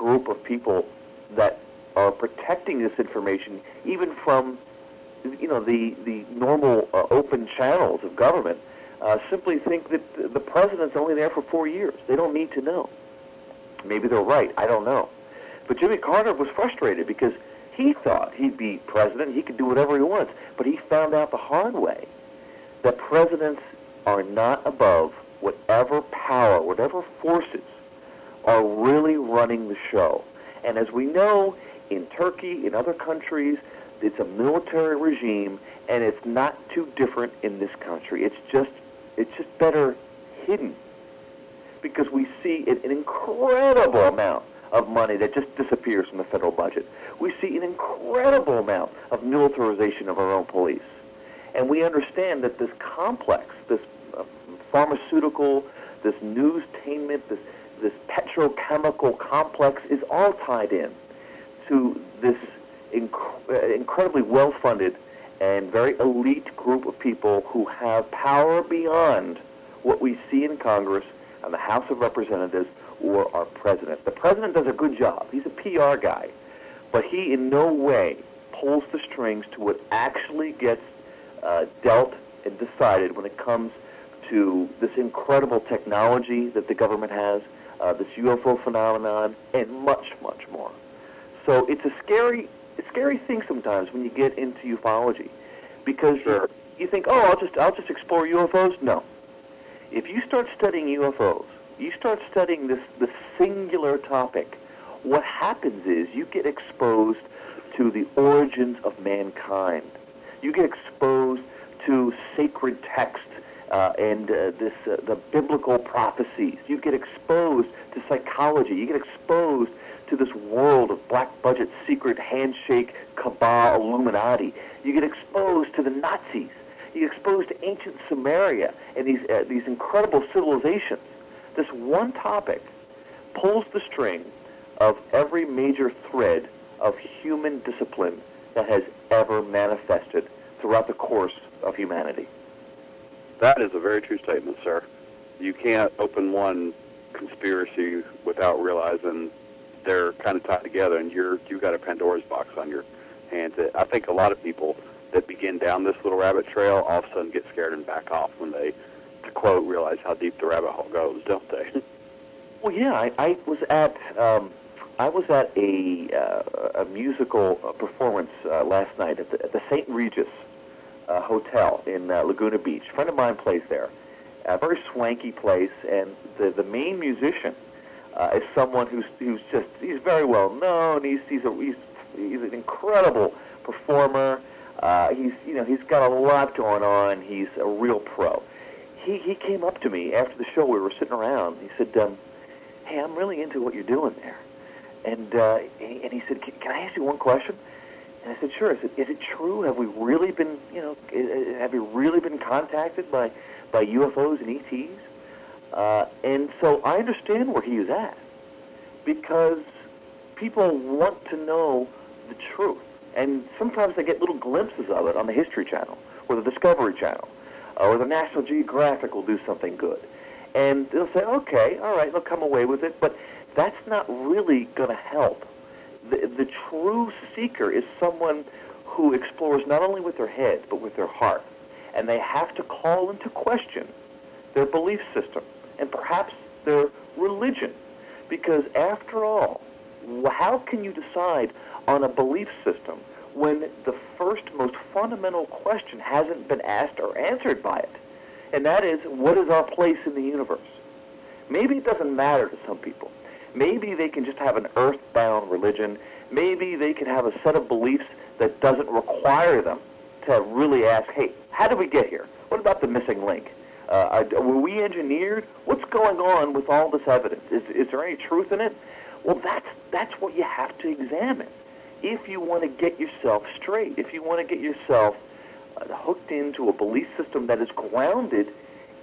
group of people that are protecting this information, even from, you know, the, the normal uh, open channels of government, uh, simply think that the president's only there for four years. They don't need to know. Maybe they're right. I don't know. But Jimmy Carter was frustrated because he thought he'd be president. He could do whatever he wants. But he found out the hard way that presidents are not above whatever power, whatever forces are really running the show. And as we know, in Turkey, in other countries, it's a military regime, and it's not too different in this country. It's just, it's just better hidden because we see an incredible amount of money that just disappears from the federal budget. We see an incredible amount of militarization of our own police. And we understand that this complex, this uh, pharmaceutical, this newstainment, this, this petrochemical complex is all tied in to this inc- uh, incredibly well-funded and very elite group of people who have power beyond what we see in Congress and the House of Representatives or our president. The president does a good job. He's a PR guy, but he in no way pulls the strings to what actually gets uh, dealt and decided when it comes to this incredible technology that the government has, uh, this UFO phenomenon, and much, much more. So it's a scary, a scary thing sometimes when you get into ufology, because Sure. you, you think, oh, I'll just, I'll just explore UFOs. No, if you start studying UFOs, you start studying this, this singular topic, what happens is you get exposed to the origins of mankind. You get exposed to sacred texts uh, and uh, this, uh, the biblical prophecies. You get exposed to psychology. You get exposed to this world of black budget, secret handshake, cabal, Illuminati. You get exposed to the Nazis. You get exposed to ancient Sumeria and these, uh, these incredible civilizations. This one topic pulls the string of every major thread of human discipline that has ever manifested throughout the course of humanity. That is a very true statement, sir. You can't open one conspiracy without realizing they're kind of tied together, and you're you've got a Pandora's box on your hands. I think a lot of people that begin down this little rabbit trail all of a sudden get scared and back off when they, to quote, realize how deep the rabbit hole goes, don't they? Well, yeah, I, I was at um, I was at a uh, a musical performance uh, last night at the, at the St. Regis uh, Hotel in uh, Laguna Beach. A friend of mine plays there. A very swanky place, and the the main musician uh, is someone who's who's just he's very well known. He's he's a he's, he's an incredible performer. Uh, he's you know he's got a lot going on. He's a real pro. He he came up to me after the show. We were sitting around. He said. Um, hey, I'm really into what you're doing there. And uh, and he said, can I ask you one question? And I said, sure. I said, is it true? Have we really been, you know, have you really been contacted by, by UFOs and ETs? Uh, and so I understand where he is at because people want to know the truth. And sometimes they get little glimpses of it on the History Channel or the Discovery Channel or the National Geographic will do something good and they'll say, okay, all right, they'll come away with it, but that's not really going to help. The, true seeker is someone who explores not only with their head, but with their heart. And they have to call into question their belief system and perhaps their religion. Because after all, how can you decide on a belief system when the first most fundamental question hasn't been asked or answered by it? and that is what is our place in the universe? Maybe it doesn't matter to some people. Maybe they can just have an earthbound religion. Maybe they can have a set of beliefs that doesn't require them to really ask, hey, how did we get here? What about the missing link? Uh, were we engineered? What's going on with all this evidence? Is, is there any truth in it? Well, that's, that's what you have to examine if you want to get yourself straight, if you want to get yourself uh, hooked into a belief system that is grounded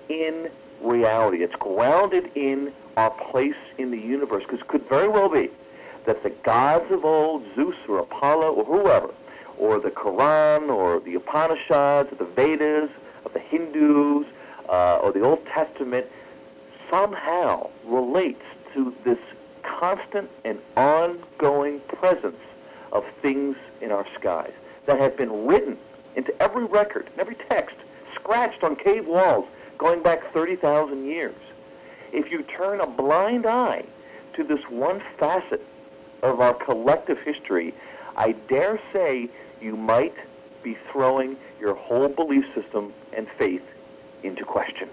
in reality. It's grounded in our place in the universe, because it could very well be that the gods of old, Zeus or Apollo or whoever, or the Quran or the Upanishads or the Vedas of the Hindus uh, or the Old Testament somehow relates to this constant and ongoing presence of things in our skies that have been written into every record, every text, scratched on cave walls going back 30,000 years. If you turn a blind eye to this one facet of our collective history, I dare say you might be throwing your whole belief system and faith into question.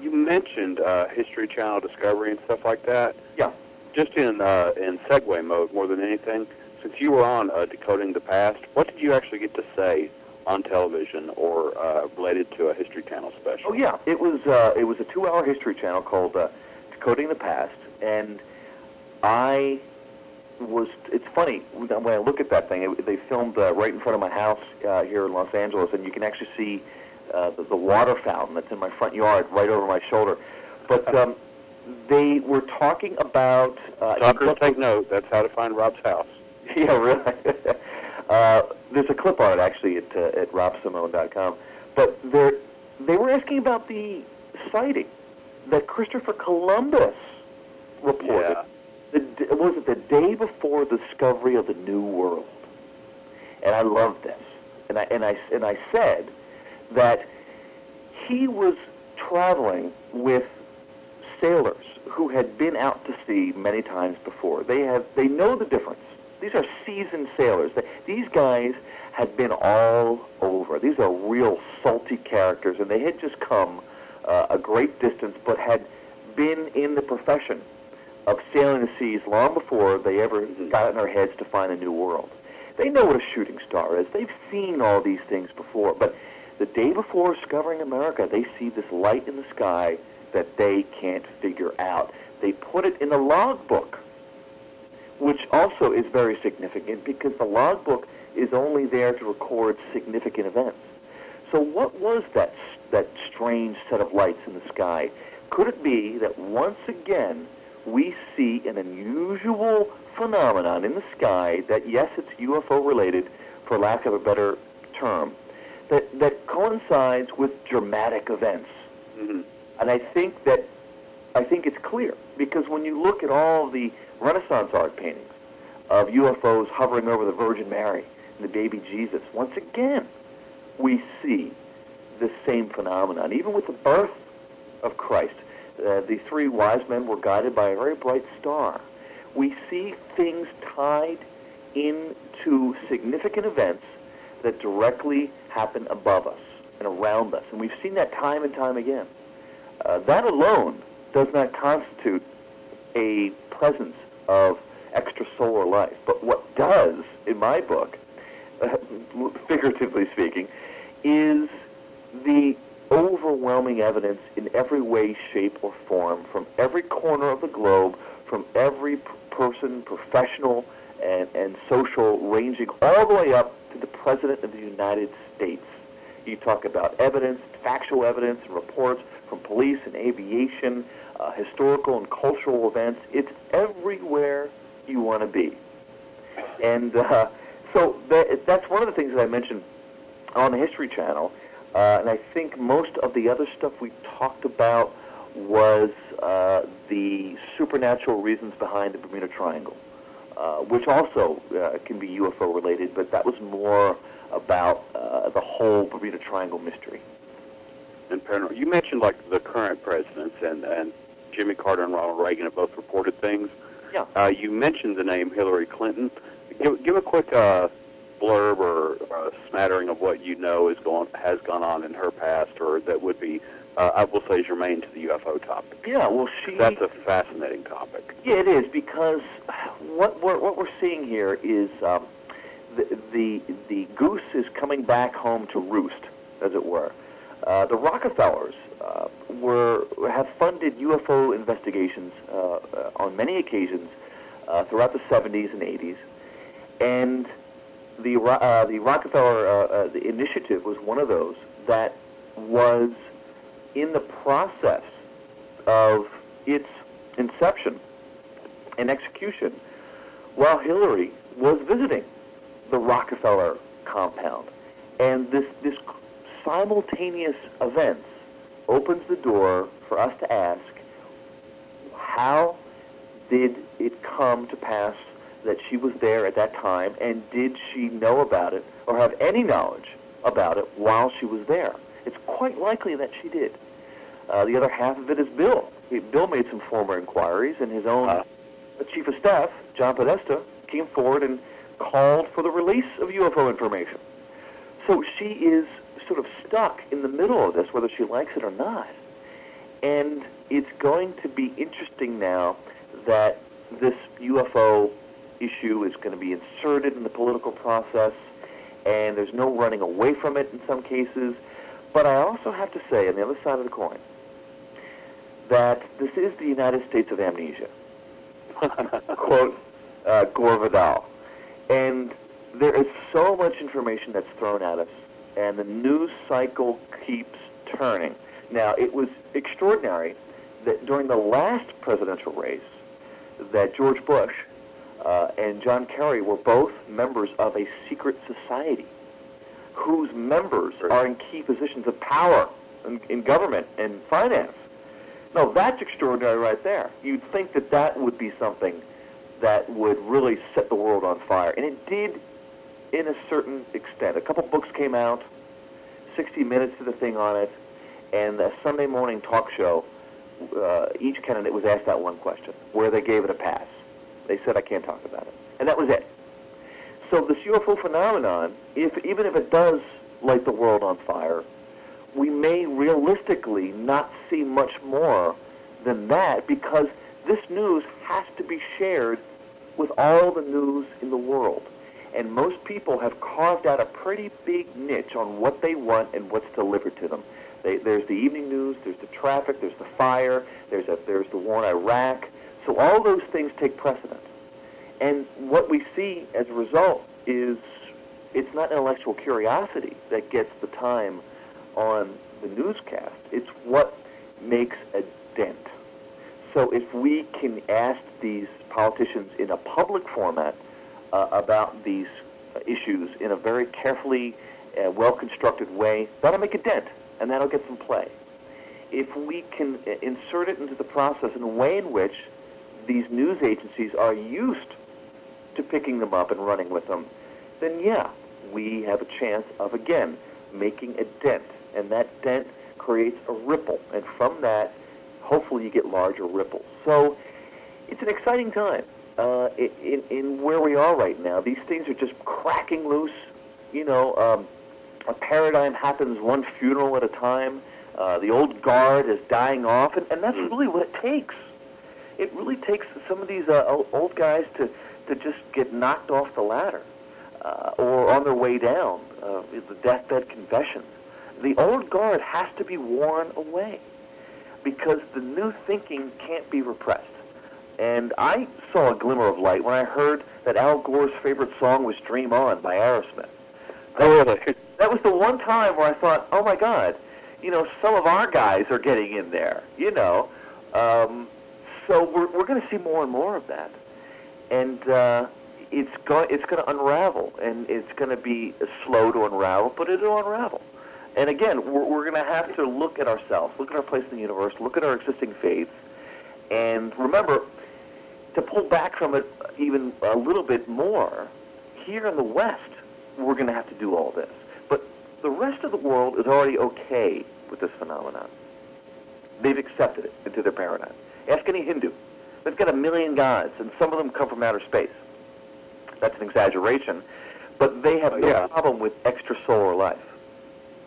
You mentioned uh, History Channel Discovery and stuff like that. Yeah. Just in uh, in segue mode more than anything, since you were on uh, Decoding the Past, what did you actually get to say on television or uh, related to a History Channel special? Oh yeah, it was uh, it was a two-hour history channel called uh, Decoding the Past, and I was. It's funny when I look at that thing. It, they filmed uh, right in front of my house uh, here in Los Angeles, and you can actually see uh, the, the water fountain that's in my front yard right over my shoulder. But um, they were talking about. Uh, take note. That's how to find Rob's house. yeah, really. uh, there's a clip art actually at uh, at robsimone.com. But they they were asking about the sighting that Christopher Columbus reported. Yeah. The, was it the day before the discovery of the New World? And I loved this. And I and I and I said that he was traveling with sailors who had been out to sea many times before. They have they know the difference. These are seasoned sailors. These guys had been all over. These are real salty characters, and they had just come uh, a great distance, but had been in the profession of sailing the seas long before they ever got in their heads to find a new world. They know what a shooting star is. They've seen all these things before, but the day before discovering America, they see this light in the sky that they can't figure out. They put it in the logbook, which also is very significant because the logbook is only there to record significant events. So what was that that strange set of lights in the sky? Could it be that once again we see an unusual phenomenon in the sky that yes, it's UFO related, for lack of a better term, that that coincides with dramatic events. hmm And I think that I think it's clear because when you look at all the Renaissance art paintings of UFOs hovering over the Virgin Mary and the baby Jesus, once again we see the same phenomenon. Even with the birth of Christ, uh, the three wise men were guided by a very bright star. We see things tied into significant events that directly happen above us and around us, and we've seen that time and time again. Uh, that alone does not constitute a presence of extrasolar life. But what does, in my book, uh, figuratively speaking, is the overwhelming evidence in every way, shape, or form from every corner of the globe, from every p- person, professional and, and social, ranging all the way up to the President of the United States. You talk about evidence, factual evidence, and reports from police and aviation, uh, historical and cultural events. It's everywhere you want to be. And uh, so that, that's one of the things that I mentioned on the History Channel. Uh, and I think most of the other stuff we talked about was uh, the supernatural reasons behind the Bermuda Triangle, uh, which also uh, can be UFO related, but that was more about uh, the whole Bermuda Triangle mystery. And. You mentioned like the current presidents and and Jimmy Carter and Ronald Reagan have both reported things. Yeah. Uh, you mentioned the name Hillary Clinton. Give give a quick uh, blurb or uh, smattering of what you know is going has gone on in her past, or that would be, uh, I will say, germane to the UFO topic. Yeah, well, she. That's a fascinating topic. Yeah, it is because what we're what we're seeing here is um, the the the goose is coming back home to roost, as it were. Uh, the Rockefellers uh, were have funded UFO investigations uh, on many occasions uh, throughout the 70s and 80s, and the uh, the Rockefeller uh, the initiative was one of those that was in the process of its inception and execution while Hillary was visiting the Rockefeller compound. And this, this simultaneous events opens the door for us to ask, how did it come to pass that she was there at that time, and did she know about it or have any knowledge about it while she was there? It's quite likely that she did. Uh, the other half of it is Bill. He, Bill made some former inquiries, and his own Uh. chief of staff, John Podesta, came forward and called for the release of UFO information. So she is sort of stuck in the middle of this, whether she likes it or not. And it's going to be interesting now that this UFO issue is going to be inserted in the political process, and there's no running away from it in some cases. But I also have to say, on the other side of the coin, that this is the United States of amnesia. Quote uh, Gore Vidal. And there is so much information that's thrown at us, and the news cycle keeps turning. Now, it was extraordinary that during the last presidential race, that George Bush uh, and John Kerry were both members of a secret society whose members are in key positions of power in, in government and finance. Now, that's extraordinary right there. You'd think that that would be something that would really set the world on fire. And it did in a certain extent. A couple books came out, 60 Minutes to the thing on it, and a Sunday morning talk show. Uh, each candidate was asked that one question, where they gave it a pass. They said, I can't talk about it. And that was it. So this UFO phenomenon, if, even if it does light the world on fire, we may realistically not see much more than that because this news has to be shared with all the news in the world. And most people have carved out a pretty big niche on what they want and what's delivered to them. They, there's the evening news, there's the traffic, there's the fire, there's, a, there's the war in Iraq. So all those things take precedence. And what we see as a result is it's not intellectual curiosity that gets the time on the newscast. It's what makes a dent. So if we can ask these politicians in a public format uh, about these issues in a very carefully, uh, well-constructed way, that'll make a dent, and that'll get some play. If we can uh, insert it into the process in a way in which these news agencies are used to picking them up and running with them, then yeah, we have a chance of, again, making a dent. And that dent creates a ripple. And from that, hopefully you get larger ripples. So it's an exciting time uh, in, in where we are right now. These things are just cracking loose. You know, um, a paradigm happens one funeral at a time. Uh, the old guard is dying off, and, and that's really what it takes. It really takes some of these uh, old guys to, to just get knocked off the ladder uh, or on their way down, uh, the deathbed confessions. The old guard has to be worn away because the new thinking can't be repressed. And I saw a glimmer of light when I heard that Al Gore's favorite song was Dream On by Aerosmith. That, was, that was the one time where I thought, oh my God, you know, some of our guys are getting in there, you know. Um, so we're, we're going to see more and more of that. And uh, it's going it's going to unravel, and it's going to be slow to unravel, but it'll unravel. And again, we're, we're going to have to look at ourselves, look at our place in the universe, look at our existing faiths, and remember to pull back from it even a little bit more. Here in the West, we're going to have to do all this, but the rest of the world is already okay with this phenomenon. They've accepted it into their paradigm. Ask any Hindu. They've got a million gods, and some of them come from outer space that's an exaggeration, but they have no yeah. problem with extrasolar life.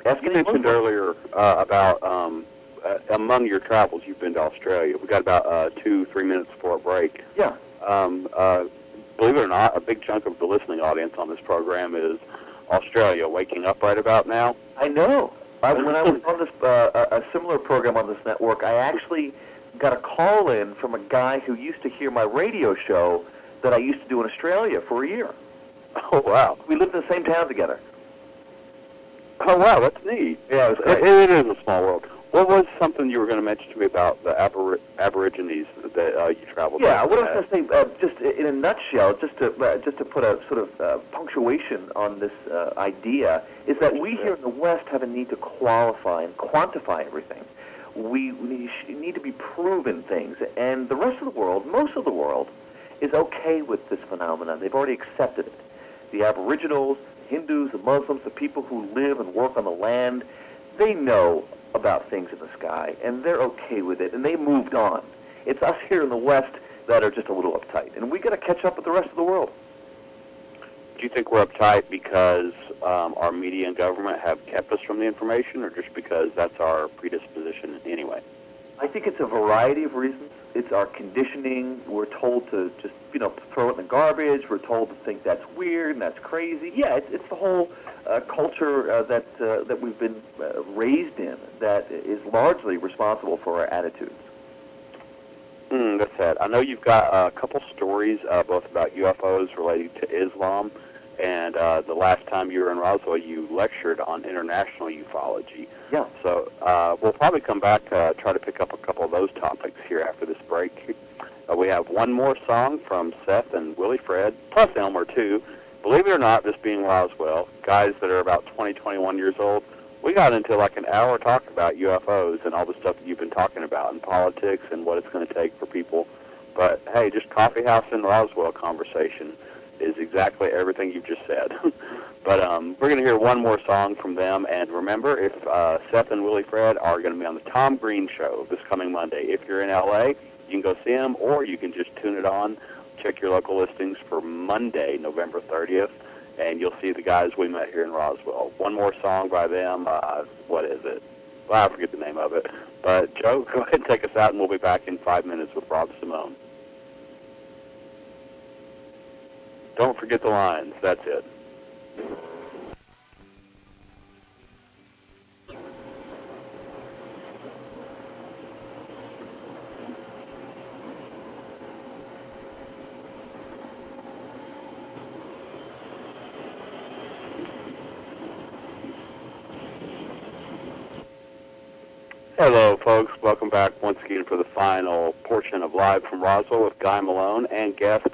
Ask You any mentioned Muslim. earlier uh, about um, uh, among your travels, you've been to Australia. We've got about uh, two, three minutes before a break. Yeah. Um, uh, believe it or not, a big chunk of the listening audience on this program is Australia, waking up right about now. I know. I, when I was on this uh, a a similar program on this network, I actually got a call in from a guy who used to hear my radio show that I used to do in Australia for a year. Oh wow! We lived in the same town together. Oh wow, that's neat. Yeah, it was It, it is a small world. What was something you were going to mention to me about the abori- Aborigines that uh, you traveled? Yeah, what I was going to say, uh, just in a nutshell, just to uh, just to put a sort of uh, punctuation on this uh, idea, is that we here in the West have a need to qualify and quantify everything. We, we need to be proven things, and the rest of the world, most of the world, is okay with this phenomenon. They've already accepted it. The Aboriginals, Hindus, the Muslims, the people who live and work on the land, they know about things in the sky, and they're okay with it, and they moved on. It's us here in the West that are just a little uptight, and we got to catch up with the rest of the world. do you think we're uptight because um, our media and government have kept us from the information, or just because that's our predisposition anyway? I think it's a variety of reasons. It's our conditioning. We're told to just, you know, throw it in the garbage. We're told to think that's weird and that's crazy. Yeah, it's, it's the whole uh, culture uh, that uh, that we've been uh, raised in that is largely responsible for our attitudes. Mm, that's it. I know you've got a couple stories, uh, both about UFOs relating to Islam, and uh, the last time you were in Roswell, you lectured on international ufology. Yeah. So uh, we'll probably come back uh, try to pick up a couple of those topics here after this break. Uh, we have one more song from Seth and Willie Fred, plus Elmer too. Believe it or not, this being Roswell, guys that are about 20, 21 years old, we got into like an hour talk about UFOs and all the stuff that you've been talking about in politics and what it's going to take for people. But hey, just coffee house in Roswell conversation is exactly everything you've just said. but um, we're going to hear one more song from them. And remember, if uh, Seth and Willie Fred are going to be on the Tom Green Show this coming Monday, if you're in LA, you can go see them, or you can just tune it on. Check your local listings for Monday, November 30th, and you'll see the guys we met here in Roswell. One more song by them. Uh, what is it? Well, I forget the name of it. But Joe, go ahead and take us out, and we'll be back in five minutes with Rob Simone. Don't forget the lines. That's it. Hello, folks. Welcome back once again for the final portion of Live from Roswell with Guy Malone and guest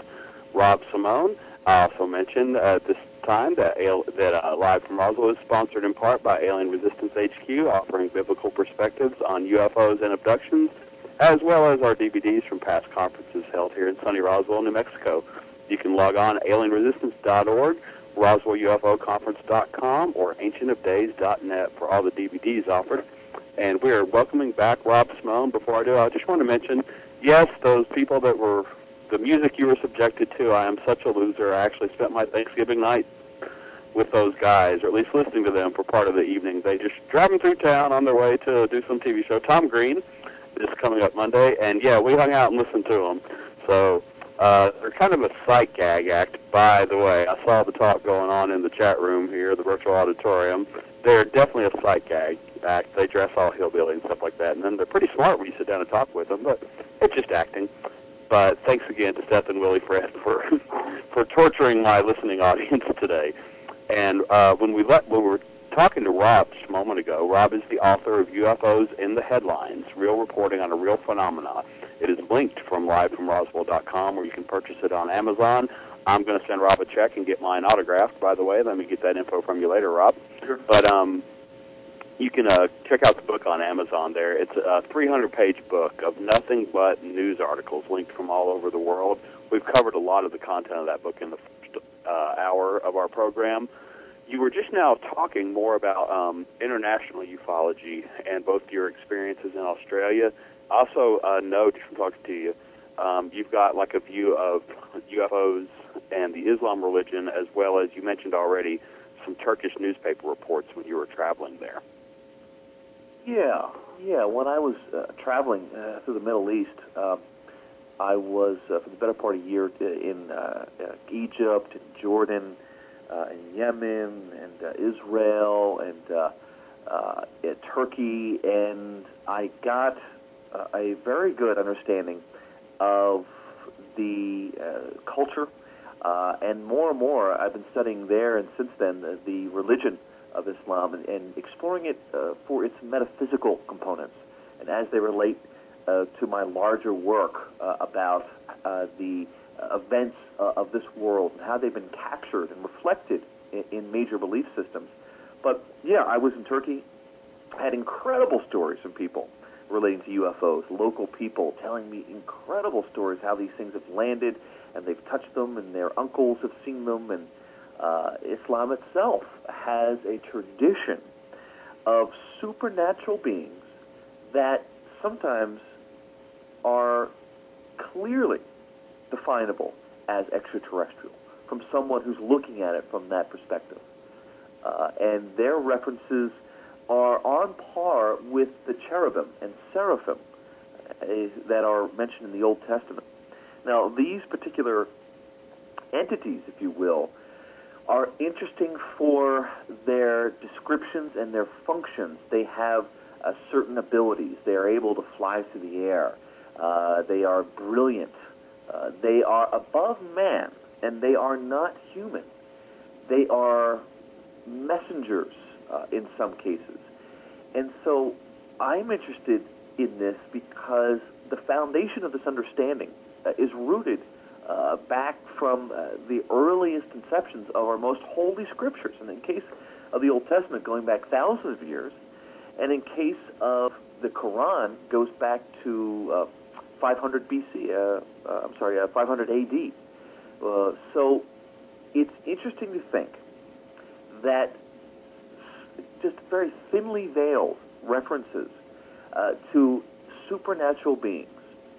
Rob Simone. I also mentioned at this time that, that uh, Live from Roswell is sponsored in part by Alien Resistance HQ, offering biblical perspectives on UFOs and abductions, as well as our DVDs from past conferences held here in sunny Roswell, New Mexico. You can log on alienresistance.org, roswellufoconference.com, or ancientofdays.net for all the DVDs offered. And we are welcoming back Rob Simone. Before I do, I just want to mention, yes, those people that were the music you were subjected to. I am such a loser. I actually spent my Thanksgiving night with those guys, or at least listening to them for part of the evening. They just driving through town on their way to do some TV show. Tom Green is coming up Monday, and yeah, we hung out and listened to them. So uh, they're kind of a sight gag act, by the way. I saw the talk going on in the chat room here, the virtual auditorium. They're definitely a sight gag act. They dress all hillbilly and stuff like that, and then they're pretty smart when you sit down and talk with them, but it's just acting. But thanks again to Seth and Willie Fred for for torturing my listening audience today. And uh, when we let when we were talking to Rob just a moment ago, Rob is the author of UFOs in the Headlines: Real Reporting on a Real Phenomena. It is linked from livefromroswell.com, where you can purchase it on Amazon. I'm going to send Rob a check and get mine autographed. By the way, let me get that info from you later, Rob. Sure. But um, you can uh, check out the book on Amazon there. It's a 300 page book of nothing but news articles linked from all over the world. We've covered a lot of the content of that book in the first uh, hour of our program. You were just now talking more about um, international ufology and both your experiences in Australia. Also, uh, know just from talking to you, um, you've got like a view of UFOs and the Islam religion, as well as you mentioned already some Turkish newspaper reports when you were traveling there. Yeah, yeah. When I was uh, traveling uh, through the Middle East, uh, I was uh, for the better part of a year in uh, uh, Egypt, and Jordan, uh, in Yemen, and uh, Israel, and uh, uh, Turkey, and I got uh, a very good understanding of the uh, culture, uh, and more and more I've been studying there, and since then uh, the religion of Islam and, and exploring it uh, for its metaphysical components and as they relate uh, to my larger work uh, about uh, the events uh, of this world and how they've been captured and reflected in, in major belief systems. But yeah, I was in Turkey, I had incredible stories from people relating to UFOs, local people telling me incredible stories how these things have landed and they've touched them and their uncles have seen them and uh, Islam itself has a tradition of supernatural beings that sometimes are clearly definable as extraterrestrial. from someone who's looking at it from that perspective. Uh, and their references are on par with the cherubim and seraphim uh, that are mentioned in the Old Testament. Now, these particular entities, if you will, are interesting for their descriptions and their functions. They have uh, certain abilities. They are able to fly through the air. Uh, they are brilliant. Uh, they are above man, and they are not human. They are messengers uh, in some cases. And so I'm interested in this because the foundation of this understanding uh, is rooted uh, back from uh, the earliest conceptions of our most holy scriptures. And in case of the Old Testament, going back thousands of years, and in case of the Quran, goes back to uh, 500 BC. Uh, uh, I'm sorry, 500 AD. so it's interesting to think that just very thinly veiled references to supernatural beings,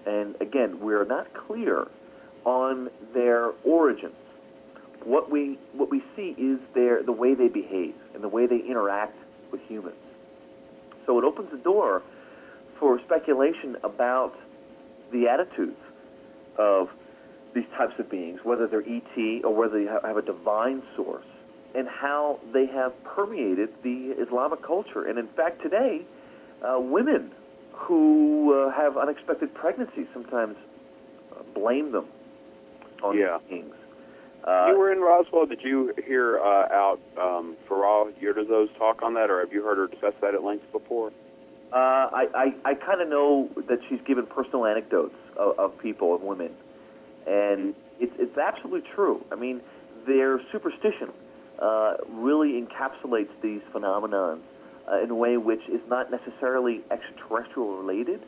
and again, we're not clear on their origins. What we what we see is their the way they behave and the way they interact with humans. So it opens the door for speculation about the attitudes of these types of beings, whether they're ET or whether they have a divine source, and how they have permeated the Islamic culture. And in fact, today, uh, women who uh, have unexpected pregnancies sometimes uh, blame them on yeah. beings. Uh, you were in Roswell. Did you hear uh, out um, Farah Yurdozu's talk on that, or have you heard her discuss that at length before? Uh, I, I, I kind of know that she's given personal anecdotes of, of people, of women, and it's, it's absolutely true. I mean, their superstition uh, really encapsulates these phenomenons uh, in a way which is not necessarily extraterrestrial related,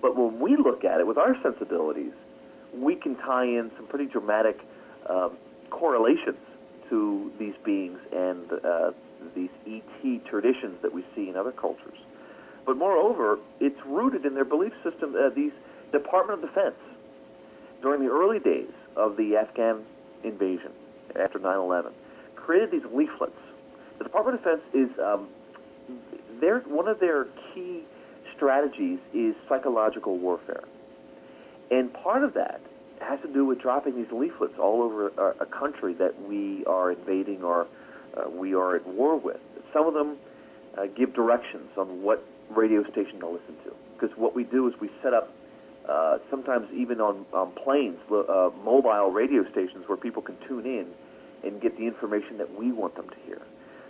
but when we look at it with our sensibilities, we can tie in some pretty dramatic um, correlations to these beings and uh, these ET traditions that we see in other cultures. But moreover, it's rooted in their belief system. Uh, these Department of Defense, during the early days of the Afghan invasion after 9/11, created these leaflets. The Department of Defense is um, their one of their key strategies is psychological warfare, and part of that has to do with dropping these leaflets all over a, a country that we are invading or uh, we are at war with. Some of them uh, give directions on what radio station to listen to. Because what we do is we set up, uh, sometimes even on, on planes, uh, mobile radio stations where people can tune in and get the information that we want them to hear.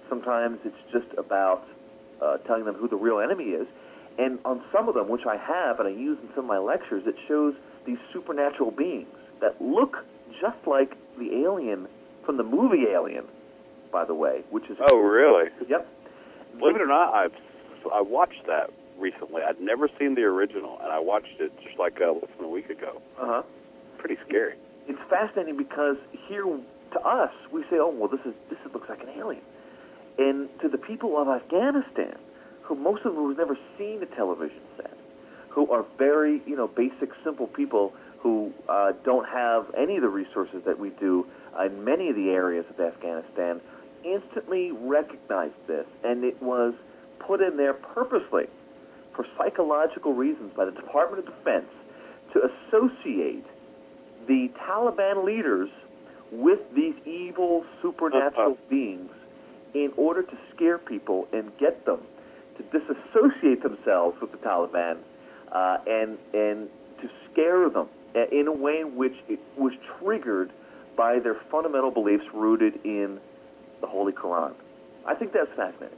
Sometimes it's just about uh, telling them who the real enemy is. And on some of them, which I have and I use in some of my lectures, it shows these supernatural beings that look just like the alien from the movie Alien, by the way, which is oh really? Yep. Believe it or not, I've I watched that recently. I'd never seen the original, and I watched it just like uh, less than a week ago. Uh huh. Pretty scary. It's fascinating because here to us we say, oh well, this is this looks like an alien, and to the people of Afghanistan, who most of them have never seen a television who are very, you know, basic, simple people who uh, don't have any of the resources that we do in many of the areas of Afghanistan, instantly recognized this, and it was put in there purposely for psychological reasons by the Department of Defense to associate the Taliban leaders with these evil supernatural uh-huh. beings in order to scare people and get them to disassociate themselves with the Taliban uh, and and to scare them in a way in which it was triggered by their fundamental beliefs rooted in the Holy Quran. I think that's fascinating.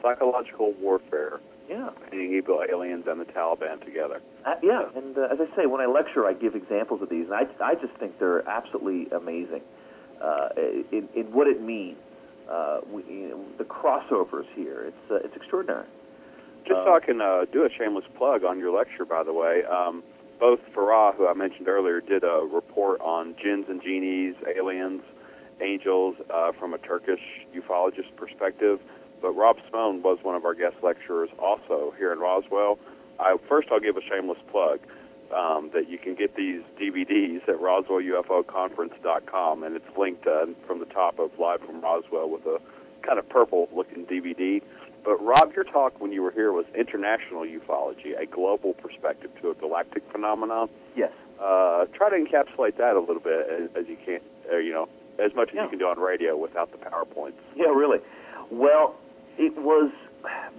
Psychological warfare. Yeah. Putting evil aliens and the Taliban together. Uh, yeah, and uh, as I say, when I lecture, I give examples of these, and I, I just think they're absolutely amazing uh, in, in what it means. Uh, we, you know, the crossovers here, it's uh, it's extraordinary. Just so I can uh, do a shameless plug on your lecture, by the way, um, both Farah, who I mentioned earlier, did a report on jinns and genies, aliens, angels uh, from a Turkish ufologist perspective. But Rob Simone was one of our guest lecturers also here in Roswell. I, first, I'll give a shameless plug. um, that you can get these DVDs at RoswellUFOConference.com, and it's linked uh, from the top of Live from Roswell with a kind of purple-looking DVD. But Rob, your talk when you were here was international ufology, a global perspective to a galactic phenomenon. Yes. Uh, try to encapsulate that a little bit as, as you can, uh, you know, as much as Yeah. you can do on radio without the powerpoints. Yeah, really. Well, it was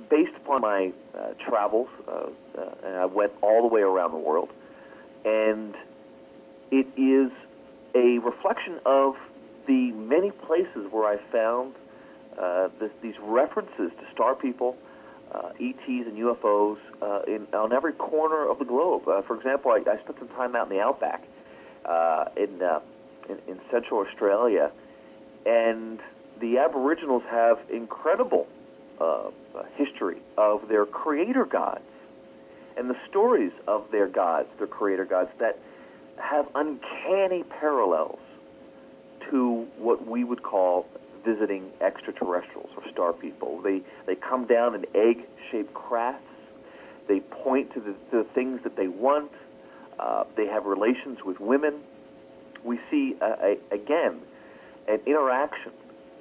based upon my uh, travels, uh, uh, and I went all the way around the world, and it is a reflection of the many places where I found this, these references to star people, uh, ETs, and UFOs uh, in, on every corner of the globe. Uh, for example, I, I spent some time out in the outback uh, in, uh, in in Central Australia, and the Aboriginals have incredible uh, uh, history of their creator gods and the stories of their gods, their creator gods, that have uncanny parallels to what we would call visiting extraterrestrials or star people. They they come down in egg-shaped crafts. They point to the, to the things that they want. Uh, they have relations with women. We see uh, a, again an interaction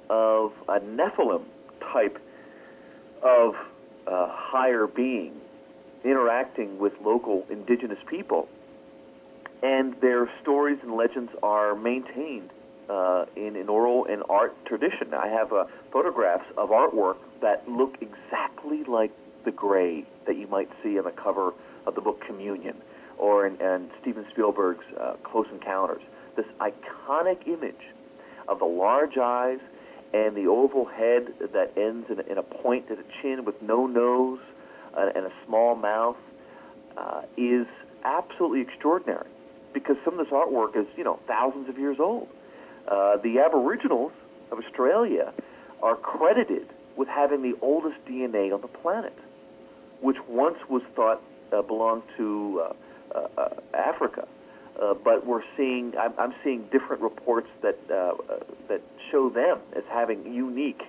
of a Nephilim type of uh, higher being interacting with local indigenous people, and their stories and legends are maintained uh, in an oral and art tradition. I have uh, photographs of artwork that look exactly like the gray that you might see on the cover of the book Communion or in, in Steven Spielberg's uh, Close Encounters. This iconic image of the large eyes and the oval head that ends in a, in a point to the chin with no nose uh, and a small mouth uh, is absolutely extraordinary because some of this artwork is, you know, thousands of years old. Uh, the Aboriginals of Australia are credited with having the oldest DNA on the planet, which once was thought uh, belonged to uh, uh, uh, Africa. But we're seeing, I'm, I'm seeing different reports that that show them as having unique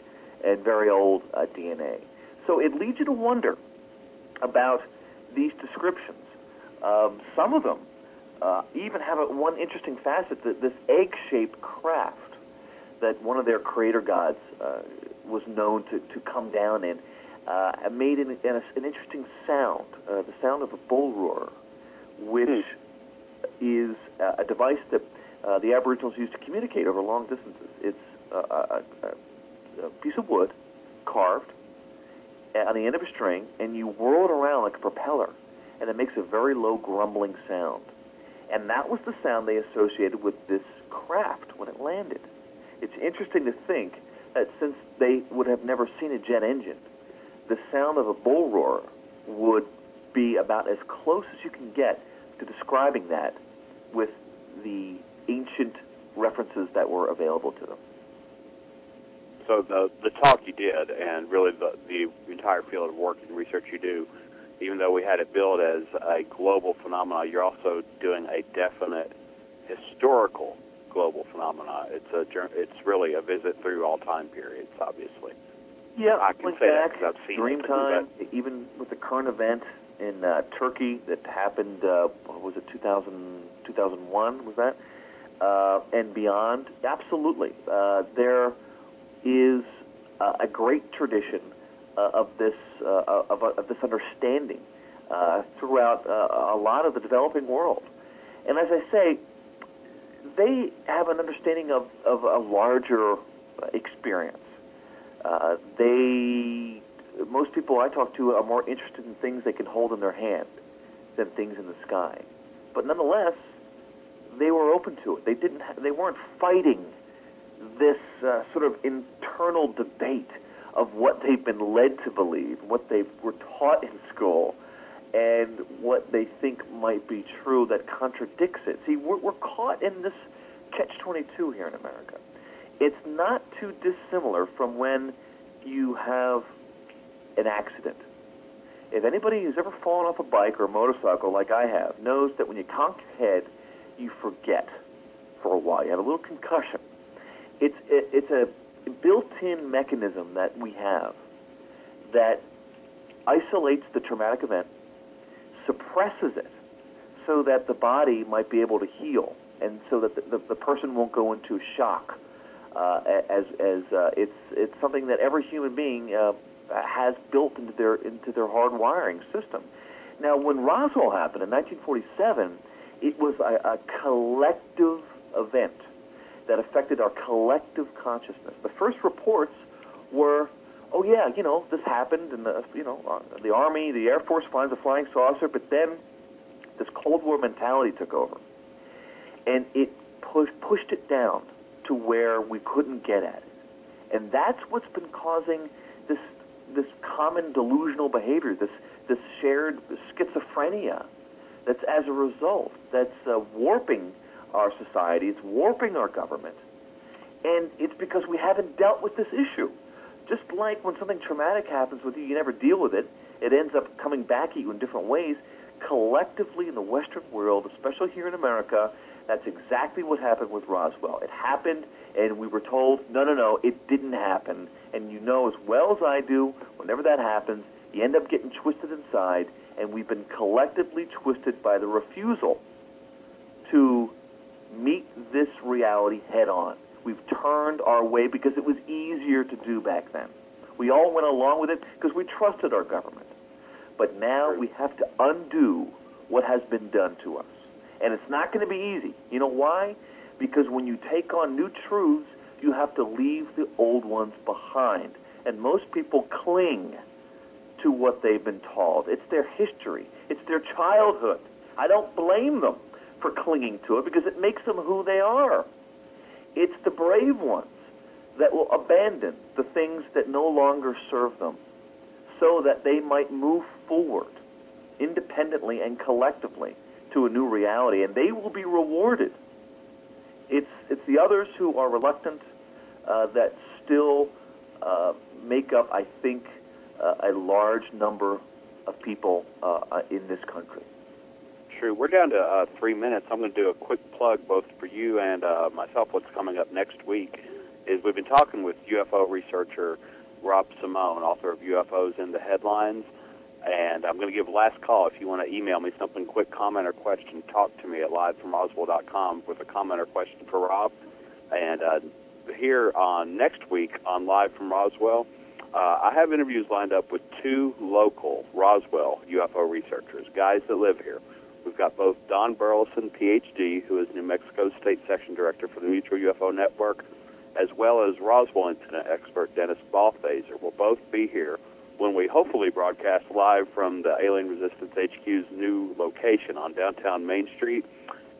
and very old DNA. So it leads you to wonder about these descriptions. Um, some of them uh, even have a, one interesting facet that this egg-shaped craft that one of their creator gods uh, was known to, to come down in uh, made an, an, an interesting sound, uh, the sound of a bull roarer, which is uh, a device that uh, the Aboriginals used to communicate over long distances. It's uh, a, a, a piece of wood carved on the end of a string, and you whirl it around like a propeller, and it makes a very low grumbling sound. And that was the sound they associated with this craft when it landed. It's interesting to think that since they would have never seen a jet engine, the sound of a bull roar would be about as close as you can get to describing that with the ancient references that were available to them. So the the talk you did, and really the the entire field of work and research you do, even though we had it billed as a global phenomenon, you're also doing a definite historical global phenomenon. It's a it's really a visit through all time periods, obviously. Yeah, I can like say that back, 'cause I've seen it, even with the current event in uh, Turkey that happened, uh, what was it 2000, 2001, was that? Uh, and beyond, absolutely. Uh, there is uh, a great tradition uh, of this of, of this understanding uh, throughout uh, a lot of the developing world. And as I say, they have an understanding of, of a larger experience. Uh, they, most people I talk to are more interested in things they can hold in their hand than things in the sky. But nonetheless, they were open to it. They didn't. Ha- they weren't fighting this uh, sort of internal debate of what they've been led to believe, what they were taught in school, and what they think might be true that contradicts it. See, we're, we're caught in this catch-22 here in America. It's not too dissimilar from when you have an accident. If anybody who's ever fallen off a bike or a motorcycle like I have knows that when you conk your head, you forget for a while. You have a little concussion. It's it, it's a built-in mechanism that we have that isolates the traumatic event, suppresses it, so that the body might be able to heal, and so that the, the, the person won't go into shock. Uh, as as uh, it's it's something that every human being uh, has built into their into their hard wiring system. Now, when Roswell happened in 1947, it was a, a collective event that affected our collective consciousness. The first reports were, oh yeah, you know, this happened, and the you know uh, the Army, the Air Force finds a flying saucer, but then this Cold War mentality took over, and it pushed pushed it down to where we couldn't get at it, and that's what's been causing this this common delusional behavior, this this shared schizophrenia, that's as a result that's uh, warping our society, it's warping our government, and it's because we haven't dealt with this issue. Just like when something traumatic happens with you, you never deal with it. It ends up coming back at you in different ways. Collectively in the Western world, especially here in America, that's exactly what happened with Roswell. It happened, and we were told, no, no, no, it didn't happen. And you know as well as I do, whenever that happens, you end up getting twisted inside, and we've been collectively twisted by the refusal to meet this reality head on. We've turned our way because it was easier to do back then. We all went along with it because we trusted our government. But now we have to undo what has been done to us. And it's not going to be easy. You know why? Because when you take on new truths, you have to leave the old ones behind. And most people cling to what they've been taught. It's their history, it's their childhood. I don't blame them for clinging to it because it makes them who they are. It's the brave ones that will abandon the things that no longer serve them so that they might move forward independently and collectively to a new reality, and they will be rewarded. It's, it's the others who are reluctant uh, that still uh, make up, I think, uh, a large number of people uh, uh, in this country. True. We're down to uh, three minutes. I'm going to do a quick plug both for you and myself. What's coming up next week is we've been talking with UFO researcher Rob Simone, author of UFOs in the Headlines. And I'm going to give last call. If you want to email me something quick, comment or question, talk to me at livefromroswell.com with a comment or question for Rob. And uh, here on next week on Live from Roswell, uh, I have interviews lined up with two local Roswell UFO researchers, guys that live here. We've got both Don Burleson, PhD, who is New Mexico State Section Director for the Mutual UFO Network, as well as Roswell incident expert Dennis Balthaser will both be here when we hopefully broadcast live from the Alien Resistance HQ's new location on downtown Main Street.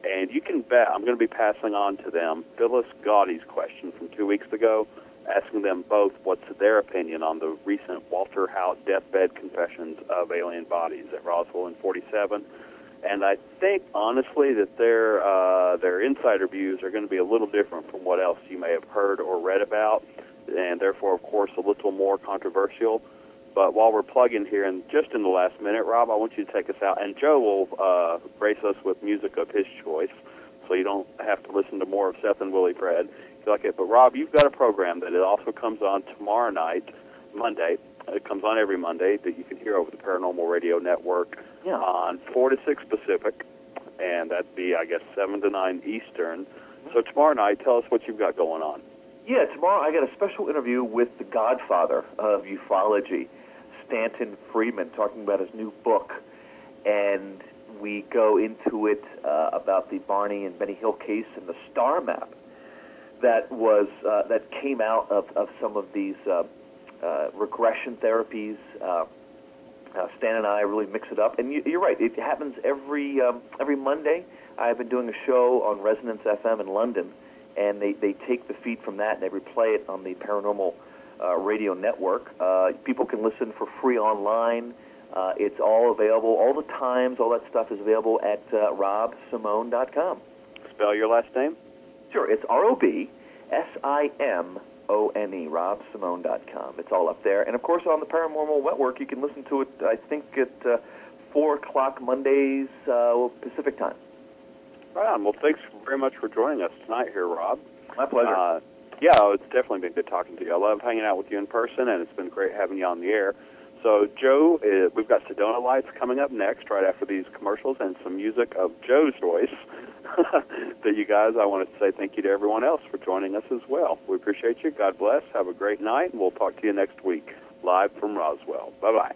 And you can bet I'm going to be passing on to them Phyllis Gaudy's question from two weeks ago, asking them both what's their opinion on the recent Walter Haut deathbed confessions of alien bodies at Roswell in 47 and I think honestly that their uh, their insider views are going to be a little different from what else you may have heard or read about, and therefore, of course, a little more controversial. But while we're plugging here, and just in the last minute, Rob, I want you to take us out, and Joe will uh, grace us with music of his choice, so you don't have to listen to more of Seth and Willie Fred. If you like it, but Rob, you've got a program that it also comes on tomorrow night, Monday. It comes on every Monday that you can hear over the Paranormal Radio Network yeah. on 4 to 6 Pacific, and that'd be, I guess, 7 to 9 Eastern. So tomorrow night, tell us what you've got going on. Yeah, tomorrow I got a special interview with the godfather of ufology, Stanton Friedman, talking about his new book. And we go into it uh, about the Barney and Betty Hill case and the star map that was uh, that came out of, of some of these uh, uh regression therapies, uh, Stan and I really mix it up, and you, you're right. It happens every um, every Monday. I've been doing a show on Resonance FM in London, and they they take the feed from that and they replay it on the Paranormal uh, Radio Network. Uh, people can listen for free online. Uh, it's all available. All the times, all that stuff is available at uh, robsimone.com. Spell your last name. Sure, it's R O B S I M O-N-E, robsimone.com. It's all up there. And, of course, on the Paranormal Network, you can listen to it, I think, at uh, 4 o'clock Mondays uh, Pacific time. Right on. Well, thanks very much for joining us tonight here, Rob. My pleasure. Uh, yeah, it's definitely been good talking to you. I love hanging out with you in person, and it's been great having you on the air. So, Joe, uh, we've got Sedona Lights coming up next, right after these commercials, and some music of Joe's voice. that you guys, I want to say thank you to everyone else for joining us as well. We appreciate you. God bless. Have a great night, and we'll talk to you next week live from Roswell. Bye bye.